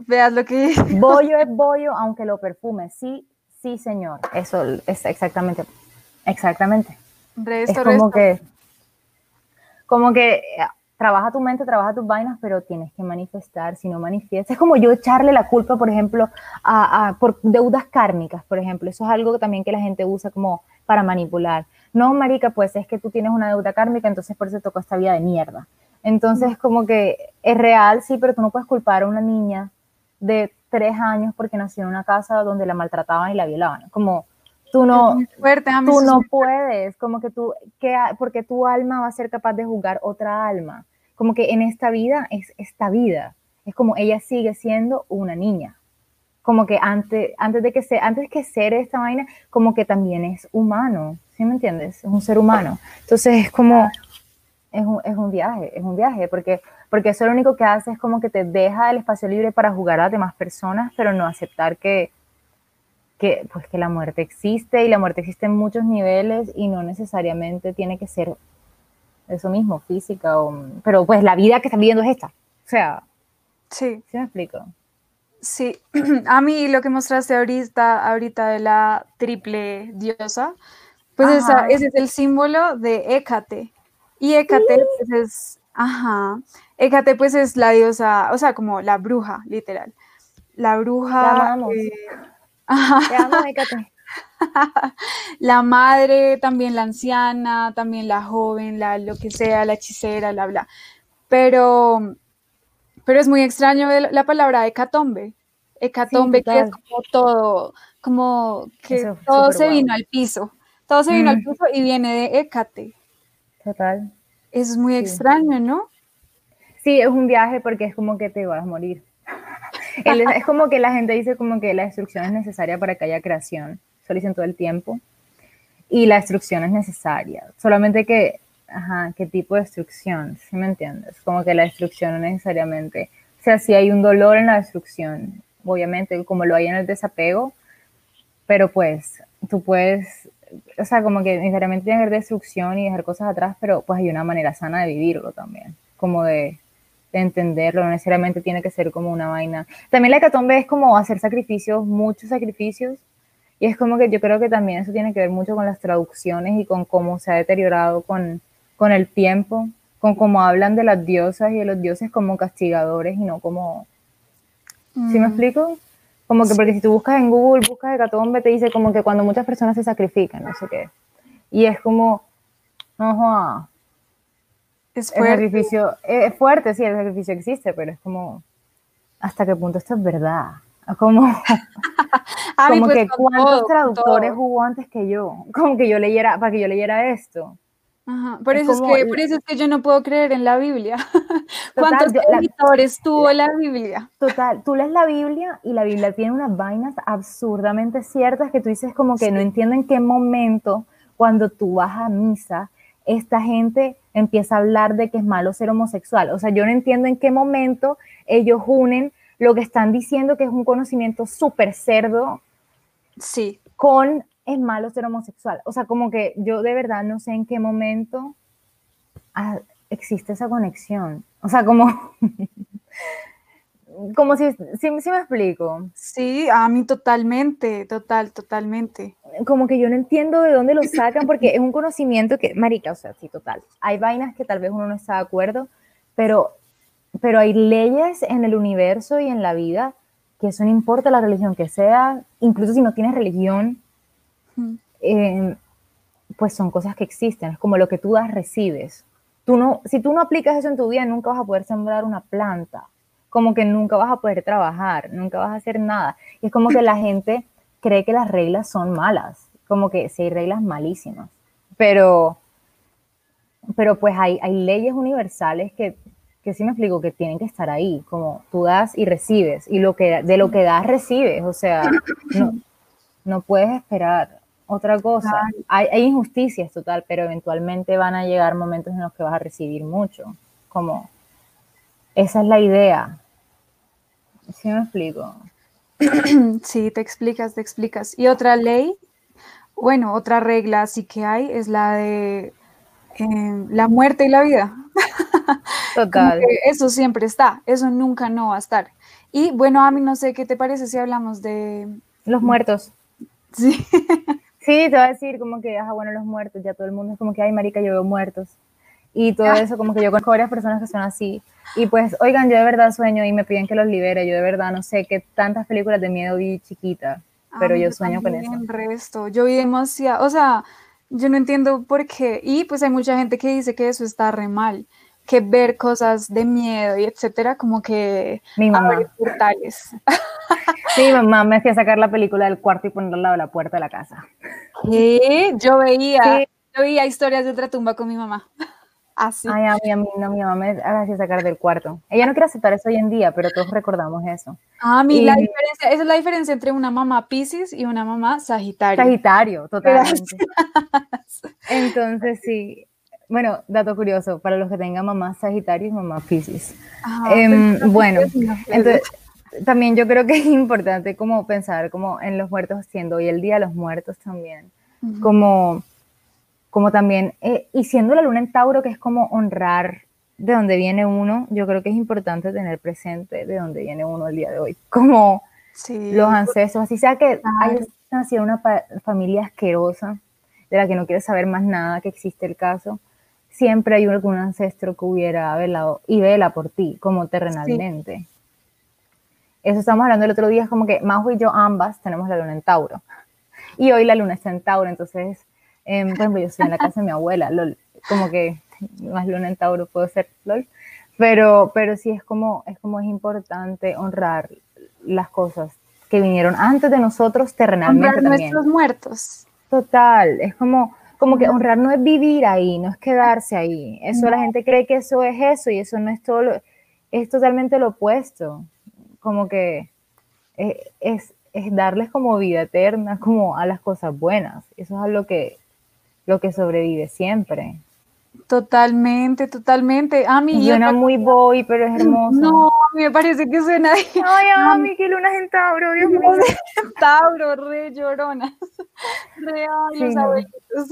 veas lo que Bollo es bollo, aunque lo perfume, sí, sí, señor, eso es exactamente, exactamente. es como que, como que trabaja tu mente, trabaja tus vainas, pero tienes que manifestar, si no manifiestas. Es como yo echarle la culpa, por ejemplo, a, por deudas kármicas, por ejemplo. Eso es algo también que la gente usa como para manipular. No, marica, pues es que tú tienes una deuda kármica, entonces por eso tocó esta vida de mierda. Entonces, como que es real, sí, pero tú no puedes culpar a una niña de tres años porque nació en una casa donde la maltrataban y la violaban. Como, tú no, tú no puedes, como que tú, que, porque tu alma va a ser capaz de juzgar otra alma como que en esta vida es esta vida. Es como ella sigue siendo una niña. como que antes, antes de que sea, antes que ser esta vaina, como que también es humano, ¿sí me entiendes? Es un ser humano. Entonces es como, es un, es un viaje, es un viaje, porque, porque eso lo único que hace es como que te deja el espacio libre para jugar a las demás personas, pero no aceptar que, que, pues, que la muerte existe y la muerte existe en muchos niveles y no necesariamente tiene que ser eso mismo, física, o, pero pues la vida que están viviendo es esta. O sea, sí. ¿sí me explico? Sí, a mí lo que mostraste ahorita, ahorita de la triple diosa, pues esa, ese es el símbolo de Hécate. Y Hécate pues es, ajá, Hécate pues es la diosa, o sea, como la bruja, literal. La bruja... La amo, la madre, también la anciana, también la joven, la lo que sea, la hechicera, la bla. Pero pero es muy extraño la palabra hecatombe. Hecatombe, que es como todo, como que todo se vino al piso. Todo se vino al mm. piso y viene de Hécate. Total. Es muy extraño, ¿no? Sí, es un viaje porque es como que te vas a morir. Es como que la gente dice como que la destrucción es necesaria para que haya creación. Eso lo dicen todo el tiempo. Y la destrucción es necesaria. Solamente que ajá, qué tipo de destrucción, ¿sí me entiendes? Como que la destrucción no necesariamente, o sea, si hay un dolor en la destrucción, obviamente, como lo hay en el desapego, pero pues tú puedes, o sea, como que necesariamente tiene destrucción y dejar cosas atrás, pero pues hay una manera sana de vivirlo también, como de, de entenderlo, no necesariamente tiene que ser como una vaina. También la hecatombe es como hacer sacrificios, muchos sacrificios, y es como que yo creo que también eso tiene que ver mucho con las traducciones y con cómo se ha deteriorado con con el tiempo, con cómo hablan de las diosas y de los dioses como castigadores y no como... ¿Sí me mm. explico? Como que porque si tú buscas en Google, buscas Hecatombe, te dice como que cuando muchas personas se sacrifican, no sé qué. Y es como, no, es fuerte. El sacrificio, es fuerte, sí, el sacrificio existe, pero es como, ¿hasta qué punto esto es verdad? Como, como pues que cuántos traductores hubo antes que yo, como que yo leyera, para que yo leyera esto. Por, eso es que, por eso es que yo no puedo creer en la Biblia. ¿Cuántos editores tuvo la, Biblia? Total, tú lees la Biblia y la Biblia tiene unas vainas absurdamente ciertas que tú dices como que no entiendo en qué momento cuando tú vas a misa esta gente empieza a hablar de que es malo ser homosexual. O sea, yo no entiendo en qué momento ellos unen lo que están diciendo que es un conocimiento súper cerdo sí. con es malo ser homosexual. O sea, como que yo de verdad no sé en qué momento ah, existe esa conexión. O sea, como, como si, si, me explico. Sí, a mí totalmente, total, totalmente. Como que yo no entiendo de dónde lo sacan porque es un conocimiento que, marica, o sea, sí, total. Hay vainas que tal vez uno no está de acuerdo, pero, pero hay leyes en el universo y en la vida que eso no importa la religión que sea, incluso si no tienes religión, eh, pues son cosas que existen, es como lo que tú das, recibes. Tú no, si tú no aplicas eso en tu vida, nunca vas a poder sembrar una planta, como que nunca vas a poder trabajar, nunca vas a hacer nada. Y es como que la gente cree que las reglas son malas, como que sí hay reglas malísimas, pero, pero pues hay, hay leyes universales que, que sí me explico, que tienen que estar ahí, como tú das y recibes, y lo que, de lo que das recibes, o sea, no, no puedes esperar otra cosa. Hay, injusticias total, pero eventualmente van a llegar momentos en los que vas a recibir mucho. Como, esa es la idea. ¿Sí me explico? Sí, te explicas, te explicas. Y otra ley, bueno, otra regla sí que hay es la de eh, la muerte y la vida. Total. Eso siempre está, eso nunca no va a estar. Y bueno, a mí no sé qué te parece si hablamos de... Los muertos. Sí. Sí, te va a decir como que, bueno, los muertos, ya todo el mundo es como que, ay, marica, yo veo muertos. Y todo eso, como que yo conozco varias personas que son así. Y pues, oigan, yo de verdad sueño y me piden que los libere. Yo de verdad no sé qué tantas películas de miedo vi chiquita, pero yo sueño con eso. Resto. Yo vi demasiado, o sea, yo no entiendo por qué. Y pues hay mucha gente que dice que eso está re mal que ver cosas de miedo y etcétera, como que mi mamá. portales. Sí, mamá me hacía sacar la película del cuarto y ponerla al lado de la puerta de la casa. ¿Qué? Yo veía, yo veía historias de otra tumba con mi mamá. Así. Ay, a mí, a mí, no, mi mamá me hace sacar del cuarto. Ella no quiere aceptar eso hoy en día, pero todos recordamos eso. A mí, la diferencia, esa es la diferencia entre una mamá Pisces y una mamá Sagitario. Sagitario, totalmente. Entonces, sí. Bueno, dato curioso, para los que tengan mamá Sagitario y mamá Pisces. Ah, em, bueno, entonces, también yo creo que es importante como pensar como en los muertos, siendo hoy el Día de los Muertos también, como, como también, eh, y siendo la luna en Tauro, que es como honrar de dónde viene uno, yo creo que es importante tener presente de dónde viene uno el día de hoy, como los ancestros, así sea que hay nacido una familia asquerosa, de la que no quiere saber más nada, que existe el caso, siempre hay algún ancestro que hubiera velado y vela por ti, como terrenalmente. Eso estamos hablando el otro día, es como que Majo y yo ambas tenemos la luna en Tauro. Y hoy la luna está en Tauro, entonces, eh, por ejemplo, yo estoy en la casa de mi abuela, lol, como que más luna en Tauro puedo ser, lol. Pero, pero sí es como, es como es importante honrar las cosas que vinieron antes de nosotros terrenalmente honrar nuestros muertos. Total, es como, como que honrar no es vivir ahí, no es quedarse ahí. Eso la gente cree que eso es eso y eso no es todo, es totalmente lo opuesto como que eh, es, es, darles como vida eterna, como a las cosas buenas. Eso es lo que, lo que sobrevive siempre. Totalmente, totalmente. A mí suena muy boy, pero es hermoso. No, a mí me parece que suena. Ay, a mí que luna en Tauro, Dios mío. Tauro, re llorona. Re sí, los abuelitos.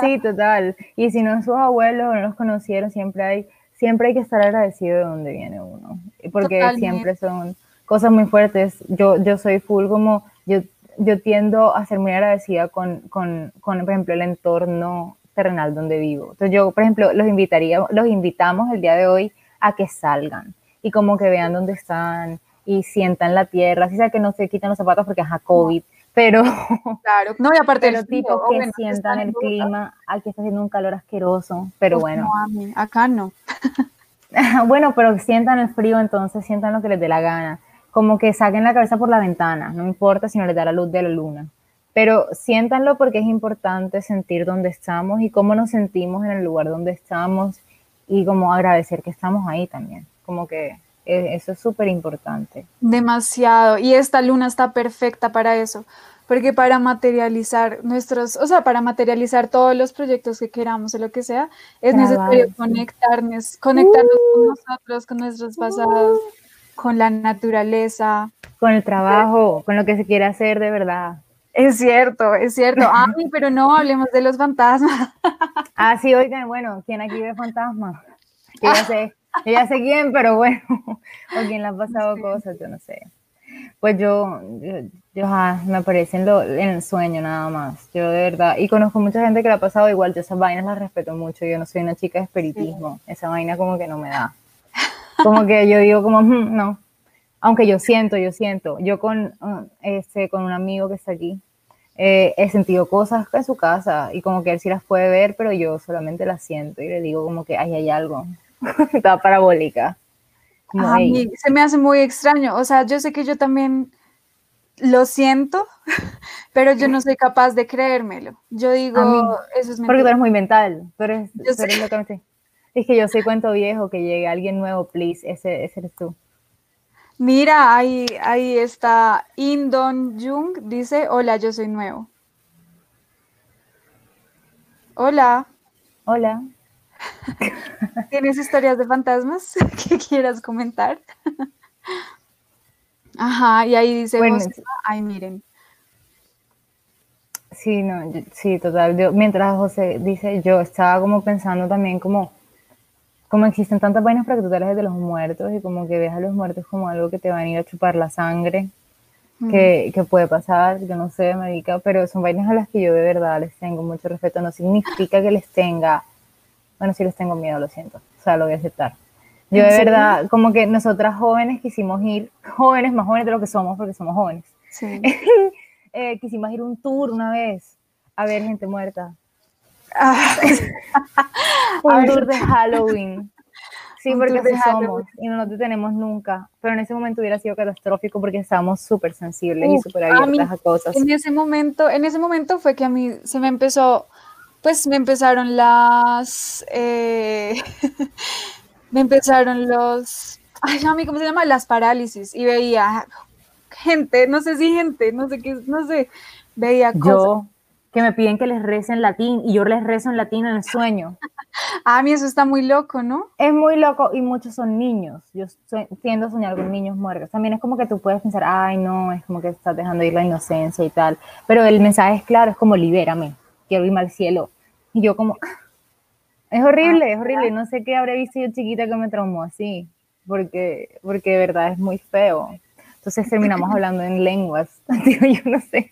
Sí, total. Y si no sus abuelos no los conocieron, siempre hay siempre hay que estar agradecido de dónde viene uno, porque siempre son cosas muy fuertes. Yo, yo soy full como, yo, yo tiendo a ser muy agradecida con, con, con, por ejemplo, el entorno terrenal donde vivo. Entonces yo, por ejemplo, los invitaría, los invitamos el día de hoy a que salgan y como que vean dónde están y sientan la tierra, así sea que no se quitan los zapatos porque es a COVID, pero claro, no y aparte pero tipo que sientan el clima, aquí está haciendo un calor asqueroso, pero bueno. acá no. bueno, pero sientan el frío, entonces sientan lo que les dé la gana, como que saquen la cabeza por la ventana, no importa si no les da la luz de la luna. Pero siéntanlo porque es importante sentir dónde estamos y cómo nos sentimos en el lugar donde estamos y como agradecer que estamos ahí también. Como que e, eso es súper importante. Demasiado. Y esta luna está perfecta para eso, porque para materializar nuestros, o sea, para materializar todos los proyectos que queramos o lo que sea, es necesario conectarnos, conectarnos con uh. nosotros, con nuestros pasados, con la naturaleza. Con el trabajo, con lo que se quiere hacer de verdad. Es cierto, es cierto. Ay, pero no hablemos de los fantasmas. ah, sí, oigan, bueno, ¿quién aquí ve fantasmas? ya sé ya sé quién, pero bueno, o quién le ha pasado cosas, yo no sé. Pues yo, yo, me aparece en, el sueño nada más, yo de verdad, y conozco mucha gente que le ha pasado igual, yo esas vainas las respeto mucho, yo no soy una chica de espiritismo, esa vaina como que no me da. Como que yo digo como, hmm, no, aunque yo siento, yo siento, yo con, uh, este, con un amigo que está aquí, eh, he sentido cosas en su casa y como que él sí las puede ver, pero yo solamente las siento y le digo como que ahí hay algo, Toda parabólica. a mí se me hace muy extraño. O sea, yo sé que yo también lo siento, pero yo no soy capaz de creérmelo. Yo digo, eso es Porque tú eres muy mental. Pero es que yo soy cuento viejo, que llegue alguien nuevo, please. Ese, ese eres tú. Mira, ahí, ahí está Indon Jung, dice, hola, yo soy nuevo. Hola. Hola. ¿Tienes historias de fantasmas que quieras comentar? Ajá, y ahí dice, bueno, ay, miren. Sí, no, sí, total. mientras José dice, yo estaba como pensando también como, como existen tantas vainas alejes de los muertos y como que ves a los muertos como algo que te van a ir a chupar la sangre, que, que, puede pasar, yo no sé, médica, pero son vainas a las que yo de verdad les tengo mucho respeto. No significa que les tenga bueno, sí les tengo miedo, lo siento. O sea, lo voy a aceptar. Yo de verdad, como que nosotras jóvenes quisimos ir, jóvenes, más jóvenes de lo que somos, porque somos jóvenes. Sí. eh, quisimos ir un tour una vez a ver gente muerta. Ah. un tour de Halloween. Sí, porque así somos y no nos detenemos nunca. Pero en ese momento hubiera sido catastrófico porque estábamos súper sensibles y súper abiertas a, cosas. En ese momento, en ese momento fue que a mí se me empezó pues me empezaron las, eh, me empezaron los, ay, no, ¿cómo se llama? Las parálisis y veía gente, no sé si gente, no sé qué, no sé, veía cosas. Yo, que me piden que les rece en latín y yo les rezo en latín en el sueño. A mí eso está muy loco, ¿no? Es muy loco y muchos son niños. Yo tiendo a soñar con niños muertos. También es como que tú puedes pensar, ay, no, es como que estás dejando ir la inocencia y tal. Pero el mensaje es claro, es como libérame, quiero irme al cielo. Y yo como, ah, es horrible, es horrible. No sé qué habré visto yo chiquita que me traumó así, porque, porque de verdad es muy feo. Entonces terminamos hablando en lenguas. Digo, yo no sé.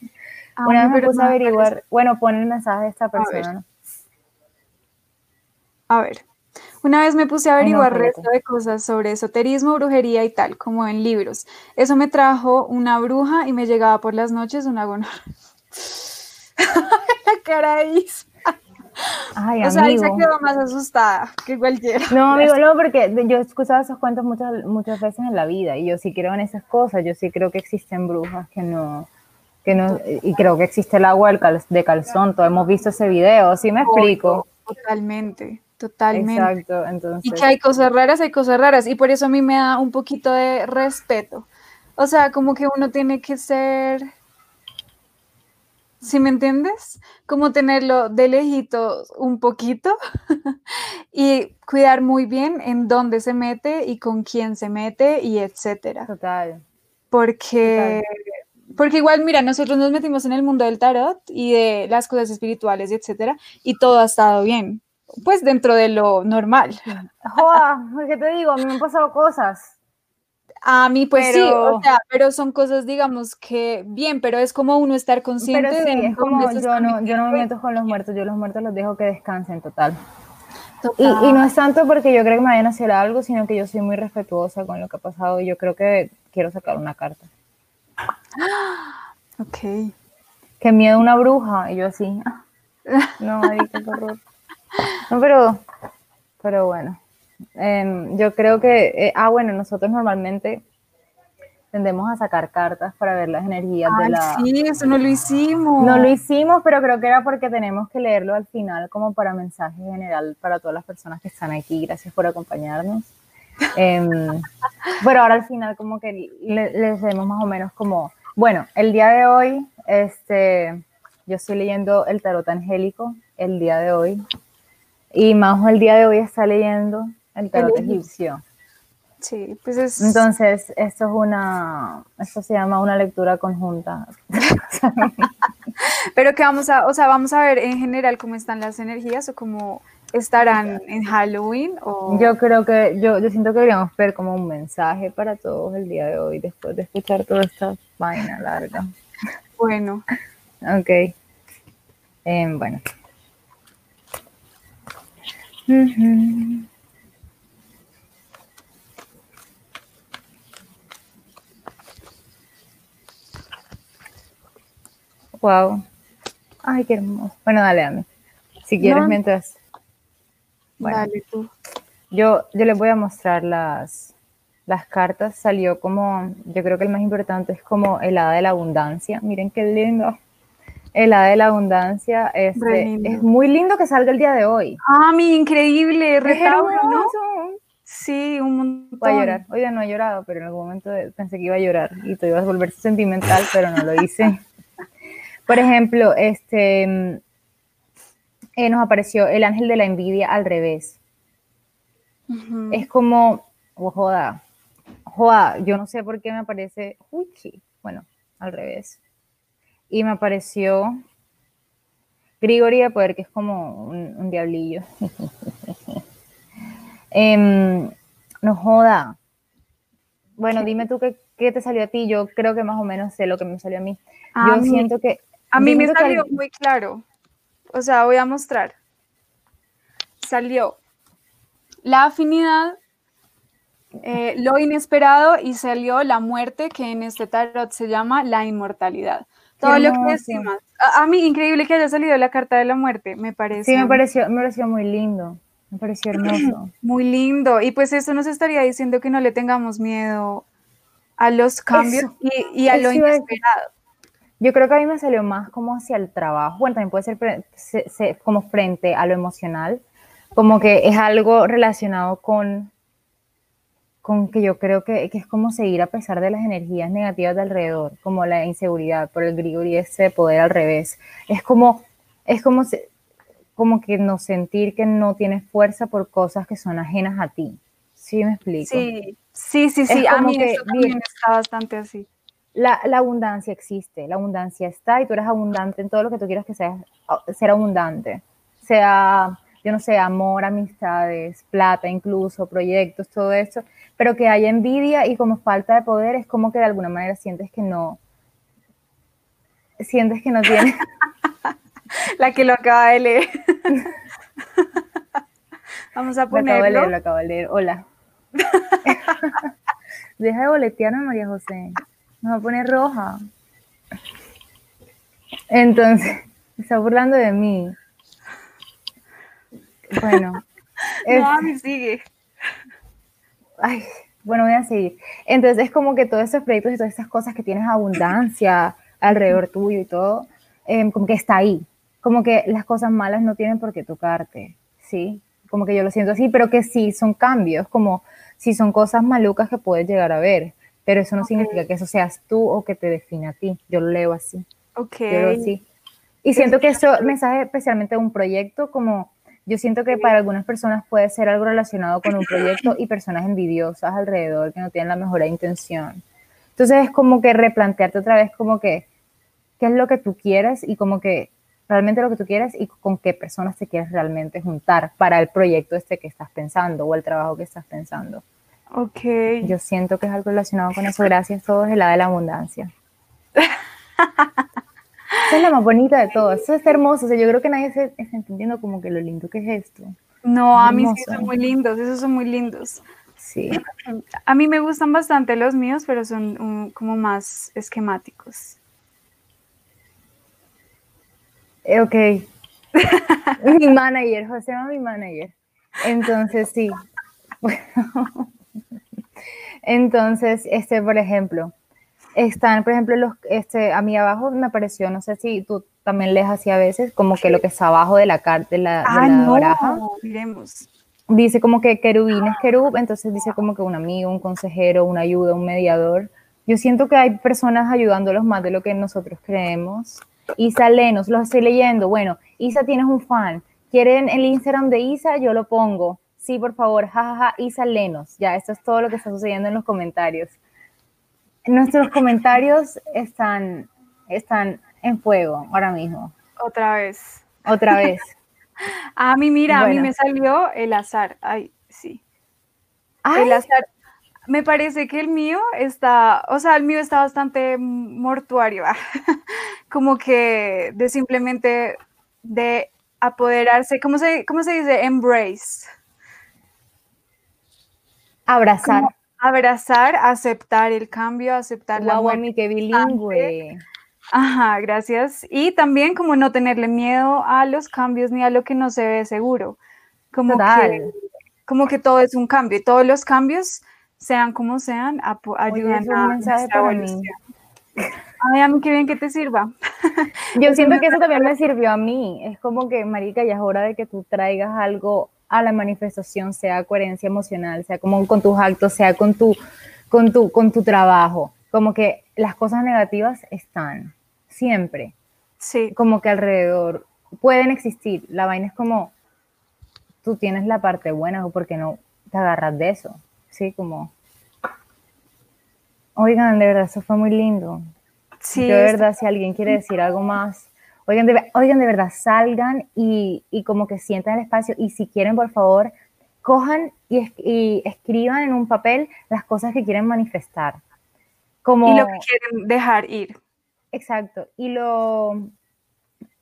Una vez me puse a averiguar, bueno, pon el mensaje de esta persona. A ver. Una vez me puse a averiguar resto de cosas sobre esoterismo, brujería y tal, como en libros. Eso me trajo una bruja y me llegaba por las noches una gonora. La cara Ay, o sea, ahí se quedó más asustada que cualquiera. No, amigo, no, porque yo he escuchado esos cuentos muchas, muchas veces en la vida y yo sí creo en esas cosas, yo sí creo que existen brujas que no, que no y creo que existe el agua de calzón, todos hemos visto ese video, ¿sí me explico? Totalmente, totalmente. Exacto, entonces. Y que hay cosas raras, hay cosas raras y por eso a mí me da un poquito de respeto. O sea, como que uno tiene que ser ¿Sí me entiendes? Como tenerlo de lejito un poquito y cuidar muy bien en dónde se mete y con quién se mete y etcétera. Total. Porque, porque igual, mira, nosotros nos metimos en el mundo del tarot y de las cosas espirituales etcétera y todo ha estado bien. Pues dentro de lo normal. Joa, ¿qué te digo? A mí me han pasado cosas a mí, pues sí, o sea, pero son cosas, digamos, que bien, pero es como uno estar consciente pero sí, es como yo no, yo no me meto con los muertos, yo los muertos los dejo que descansen total. Y, y, no es tanto porque yo creo que me vayan a hacer algo, sino que yo soy muy respetuosa con lo que ha pasado y yo creo que quiero sacar una carta. Ok. Qué miedo una bruja, y yo así. No, qué horror. No, pero, pero bueno. Em, yo creo que, eh, ah, bueno, nosotros normalmente tendemos a sacar cartas para ver las energías de la... Sí, eso no lo hicimos. No lo hicimos, pero creo que era porque tenemos que leerlo al final como para mensaje general para todas las personas que están aquí. Gracias por acompañarnos. Em, pero ahora al final como que les leemos más o menos como, bueno, el día de hoy, este, yo estoy leyendo el tarot angélico el día de hoy y Majo el día de hoy está leyendo el tarot egipcio. Sí, pues es... Entonces, esto es una, esto se llama una lectura conjunta. Pero que vamos a, o sea, vamos a ver en general cómo están las energías o cómo estarán en Halloween o... Yo creo que, yo, yo siento que deberíamos ver como un mensaje para todos el día de hoy, después de escuchar toda esta vaina larga. Bueno. Ok. Em, bueno. Wow. Ay, qué hermoso. Bueno, dale a mí. Si quieres, mientras. Dale tú. Yo, yo les voy a mostrar las, las cartas. Salió como, yo creo que el más importante es como el hada de la abundancia. Miren qué lindo. El hada de la abundancia este, es muy lindo que salga el día de hoy. Ah, mi increíble retablo, ¿no? Sí, un montón. Voy a llorar. Hoy no he llorado, pero en algún momento pensé que iba a llorar y te ibas a volverse sentimental, pero no lo hice. Por ejemplo, este, eh, nos apareció el ángel de la envidia al revés. Es como, oh, joda, joda, yo no sé por qué me aparece, uy, bueno, al revés. Y me apareció Grigori de Poder, que es como un, diablillo. Em, no joda. Bueno, dime tú qué, qué, te salió a ti. Yo creo que más o menos sé lo que me salió a mí. yo siento que a mí me salió muy claro. O sea, voy a mostrar. Salió la afinidad, eh, lo inesperado y salió la muerte, que en este tarot se llama la inmortalidad. Todo lo que decimos. A, mí, increíble que haya salido la carta de la muerte, me parece. Sí, me pareció, me pareció muy lindo. Me pareció hermoso. Muy lindo. Y pues eso nos estaría diciendo que no le tengamos miedo a los cambios y, a lo inesperado. Yo creo que a mí me salió más como hacia el trabajo, bueno, también puede ser como frente a lo emocional, como que es algo relacionado con, con que yo creo que, que, es como seguir a pesar de las energías negativas de alrededor, como la inseguridad por el Grigori ese poder al revés. Es como, es como, como que no sentir que no tienes fuerza por cosas que son ajenas a ti. ¿Sí me explico? Sí, sí, sí, sí. a mí eso también está bastante así. La, la, abundancia existe, la abundancia está y tú eres abundante en todo lo que tú quieras que seas, ser abundante. Sea yo no sé, amor, amistades, plata incluso, proyectos, todo eso, pero que hay envidia y como falta de poder es como que de alguna manera sientes que no, sientes que no tienes. La que lo acaba de leer. Vamos a ponerlo. Lo acabo de leer, lo acabo de leer. Hola. Deja de boletear a María José. Nos va a poner roja. Entonces, está burlando de mí. Bueno. no, mí sigue. Ay, bueno, voy a seguir. Entonces es como que todos esos proyectos y todas esas cosas que tienes abundancia alrededor tuyo y todo, em, como que está ahí. Como que las cosas malas no tienen por qué tocarte, ¿sí? Como que yo lo siento así, pero que sí son cambios, como si son cosas malucas que puedes llegar a ver, pero eso no significa que eso seas tú o que te define a ti. Yo lo leo así. Ok. Yo así. Y siento que eso, mensaje especialmente de un proyecto como yo siento que para algunas personas puede ser algo relacionado con un proyecto y personas envidiosas alrededor que no tienen la mejor intención. Entonces es como que replantearte otra vez como que qué es lo que tú quieres y como que realmente lo que tú quieres y con qué personas te quieres realmente juntar para el proyecto este que estás pensando o el trabajo que estás pensando. Ok. Yo siento que es algo relacionado con eso. Gracias a todos, el la de la abundancia. Esa es la más bonita de todo. Eso es hermoso. O sea, yo creo que nadie se está entendiendo como que lo lindo que es esto. No, a mí sí son muy lindos. Esos son muy lindos. Sí. A mí me gustan bastante los míos, pero son como más esquemáticos. Eh, ok. mi manager, José mi manager. Entonces, sí. Entonces, este, por ejemplo, están, por ejemplo, los, este, a mí abajo me apareció, no sé si tú también lees así a veces, como que lo que está abajo de la carta, de la, ah, no, Miremos. Dice como que querubín es querub, entonces dice como que un amigo, un consejero, una ayuda, un mediador. Yo siento que hay personas ayudándolos más de lo que nosotros creemos. Isa Lenos, los estoy leyendo. Bueno, Isa, tienes un fan. ¿Quieren el Instagram de Isa? Yo lo pongo. Sí, por favor, jajaja, Isa Lenos. Ya, esto es todo lo que está sucediendo en los comentarios. Nuestros comentarios están, están en fuego ahora mismo. Otra vez. Otra vez. a mí, mira, a mí me salió el azar. Ay, sí. El azar. Me parece que el mío está, o sea, el mío está bastante mortuario, como que de simplemente de apoderarse, ¿cómo se, cómo se dice? Embrace. Abrazar abrazar, aceptar el cambio, aceptar la muerte. mi qué bilingüe. Ajá, gracias. Y también como no tenerle miedo a los cambios ni a lo que no se ve seguro. Como que como que todo es un cambio y todos los cambios, sean como sean, ayudan a mensaje para mí. Ay, a mí qué bien que te sirva. Yo siento que eso también me sirvió a mí. Es como que, marica, ya es hora de que tú traigas algo a la manifestación, sea coherencia emocional, sea como con tus actos, sea con tu, con tu, con tu trabajo. Como que las cosas negativas están siempre. Sí. Como que alrededor pueden existir. La vaina es como tú tienes la parte buena o porque no te agarras de eso. Sí, como. Oigan, de verdad, eso fue muy lindo. Sí. de verdad, si alguien quiere decir algo más, Oigan de, oigan, de verdad, salgan y, como que sientan el espacio y si quieren, por favor, cojan y, escriban en un papel las cosas que quieren manifestar. Como, y lo que quieren dejar ir. Exacto. Y lo,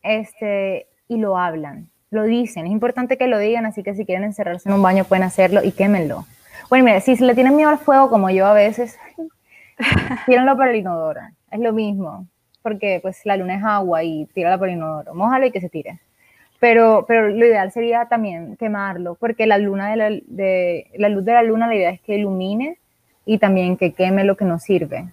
este, y lo hablan, lo dicen. Es importante que lo digan, así que si quieren encerrarse en un baño pueden hacerlo y quémenlo. Bueno, mira, si le tienen miedo al fuego, como yo a veces, tírenlo para el inodoro. Es lo mismo porque pues la luna es agua y tírala por el inodoro, mójalo y que se tire. Pero, pero lo ideal sería también quemarlo, porque la, luna de la, la luz de la luna, la idea es que ilumine y también que queme lo que no sirve.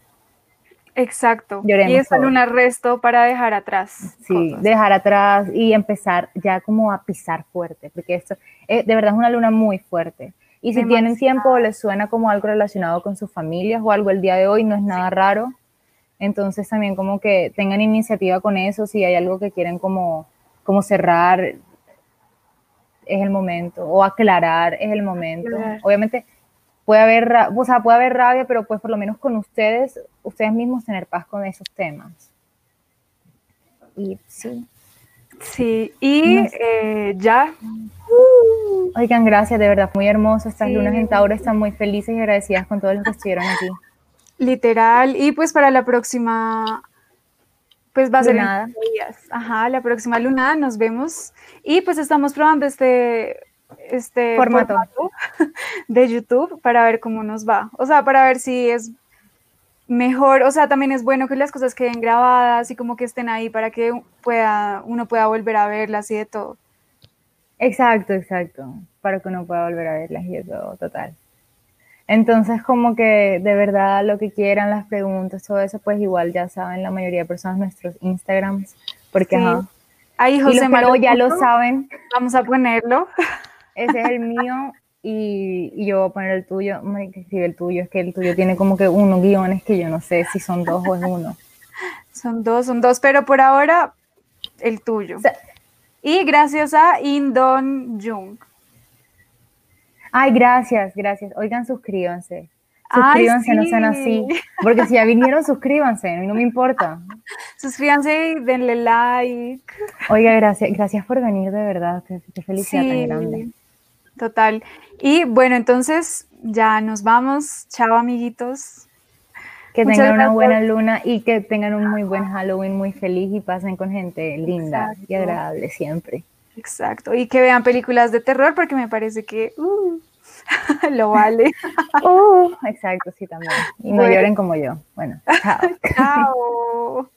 Exacto. y es un arresto para dejar atrás. Sí, dejar atrás y empezar ya como a pisar fuerte, porque esto eh, de verdad es una luna muy fuerte. Y si tienen tiempo, les suena como algo relacionado con sus familias o algo el día de hoy, no es nada raro. Entonces también como que tengan iniciativa con eso, si hay algo que quieren como, como cerrar, es el momento, o aclarar, es el momento. Obviamente puede haber, o sea, puede haber rabia, pero pues por lo menos con ustedes, ustedes mismos tener paz con esos temas. Y sí. Sí, y eh, ya. Oigan, gracias, de verdad, muy hermoso. Estas lunas en Tauro están muy felices y agradecidas con todos los que estuvieron aquí. Literal, y pues para la próxima, pues va a ser nada. Ajá, la próxima lunada nos vemos. Y pues estamos probando este este formato. de YouTube para ver cómo nos va. O sea, para ver si es mejor, o sea, también es bueno que las cosas queden grabadas y como que estén ahí para que pueda, uno pueda volver a verlas y de todo. Exacto, exacto, para que uno pueda volver a verlas y de todo, total. Entonces, como que de verdad lo que quieran, las preguntas, todo eso, pues igual ya saben la mayoría de personas nuestros Instagrams, porque Ahí José y ya lo saben. Vamos a ponerlo. Ese es el mío y, yo voy a poner el tuyo. el tuyo, es que el tuyo tiene como que uno guiones que yo no sé si son dos o es uno. Son dos, son dos, pero por ahora el tuyo. y gracias a Indon Jung. Ay, gracias, gracias. Oigan, suscríbanse. Suscríbanse, no sean así. Porque si ya vinieron, suscríbanse, no me importa. Suscríbanse y denle like. Oiga, gracias, gracias por venir, de verdad. Qué, felicidad tan grande. Total. Y bueno, entonces ya nos vamos. Chao, amiguitos. Que tengan una buena luna y que tengan un muy buen Halloween, muy feliz y pasen con gente linda y agradable siempre. Exacto. Y que vean películas de terror porque me parece que uh, lo vale. Uh, exacto, sí, también. Y no lloren como yo. Bueno, chao. chao.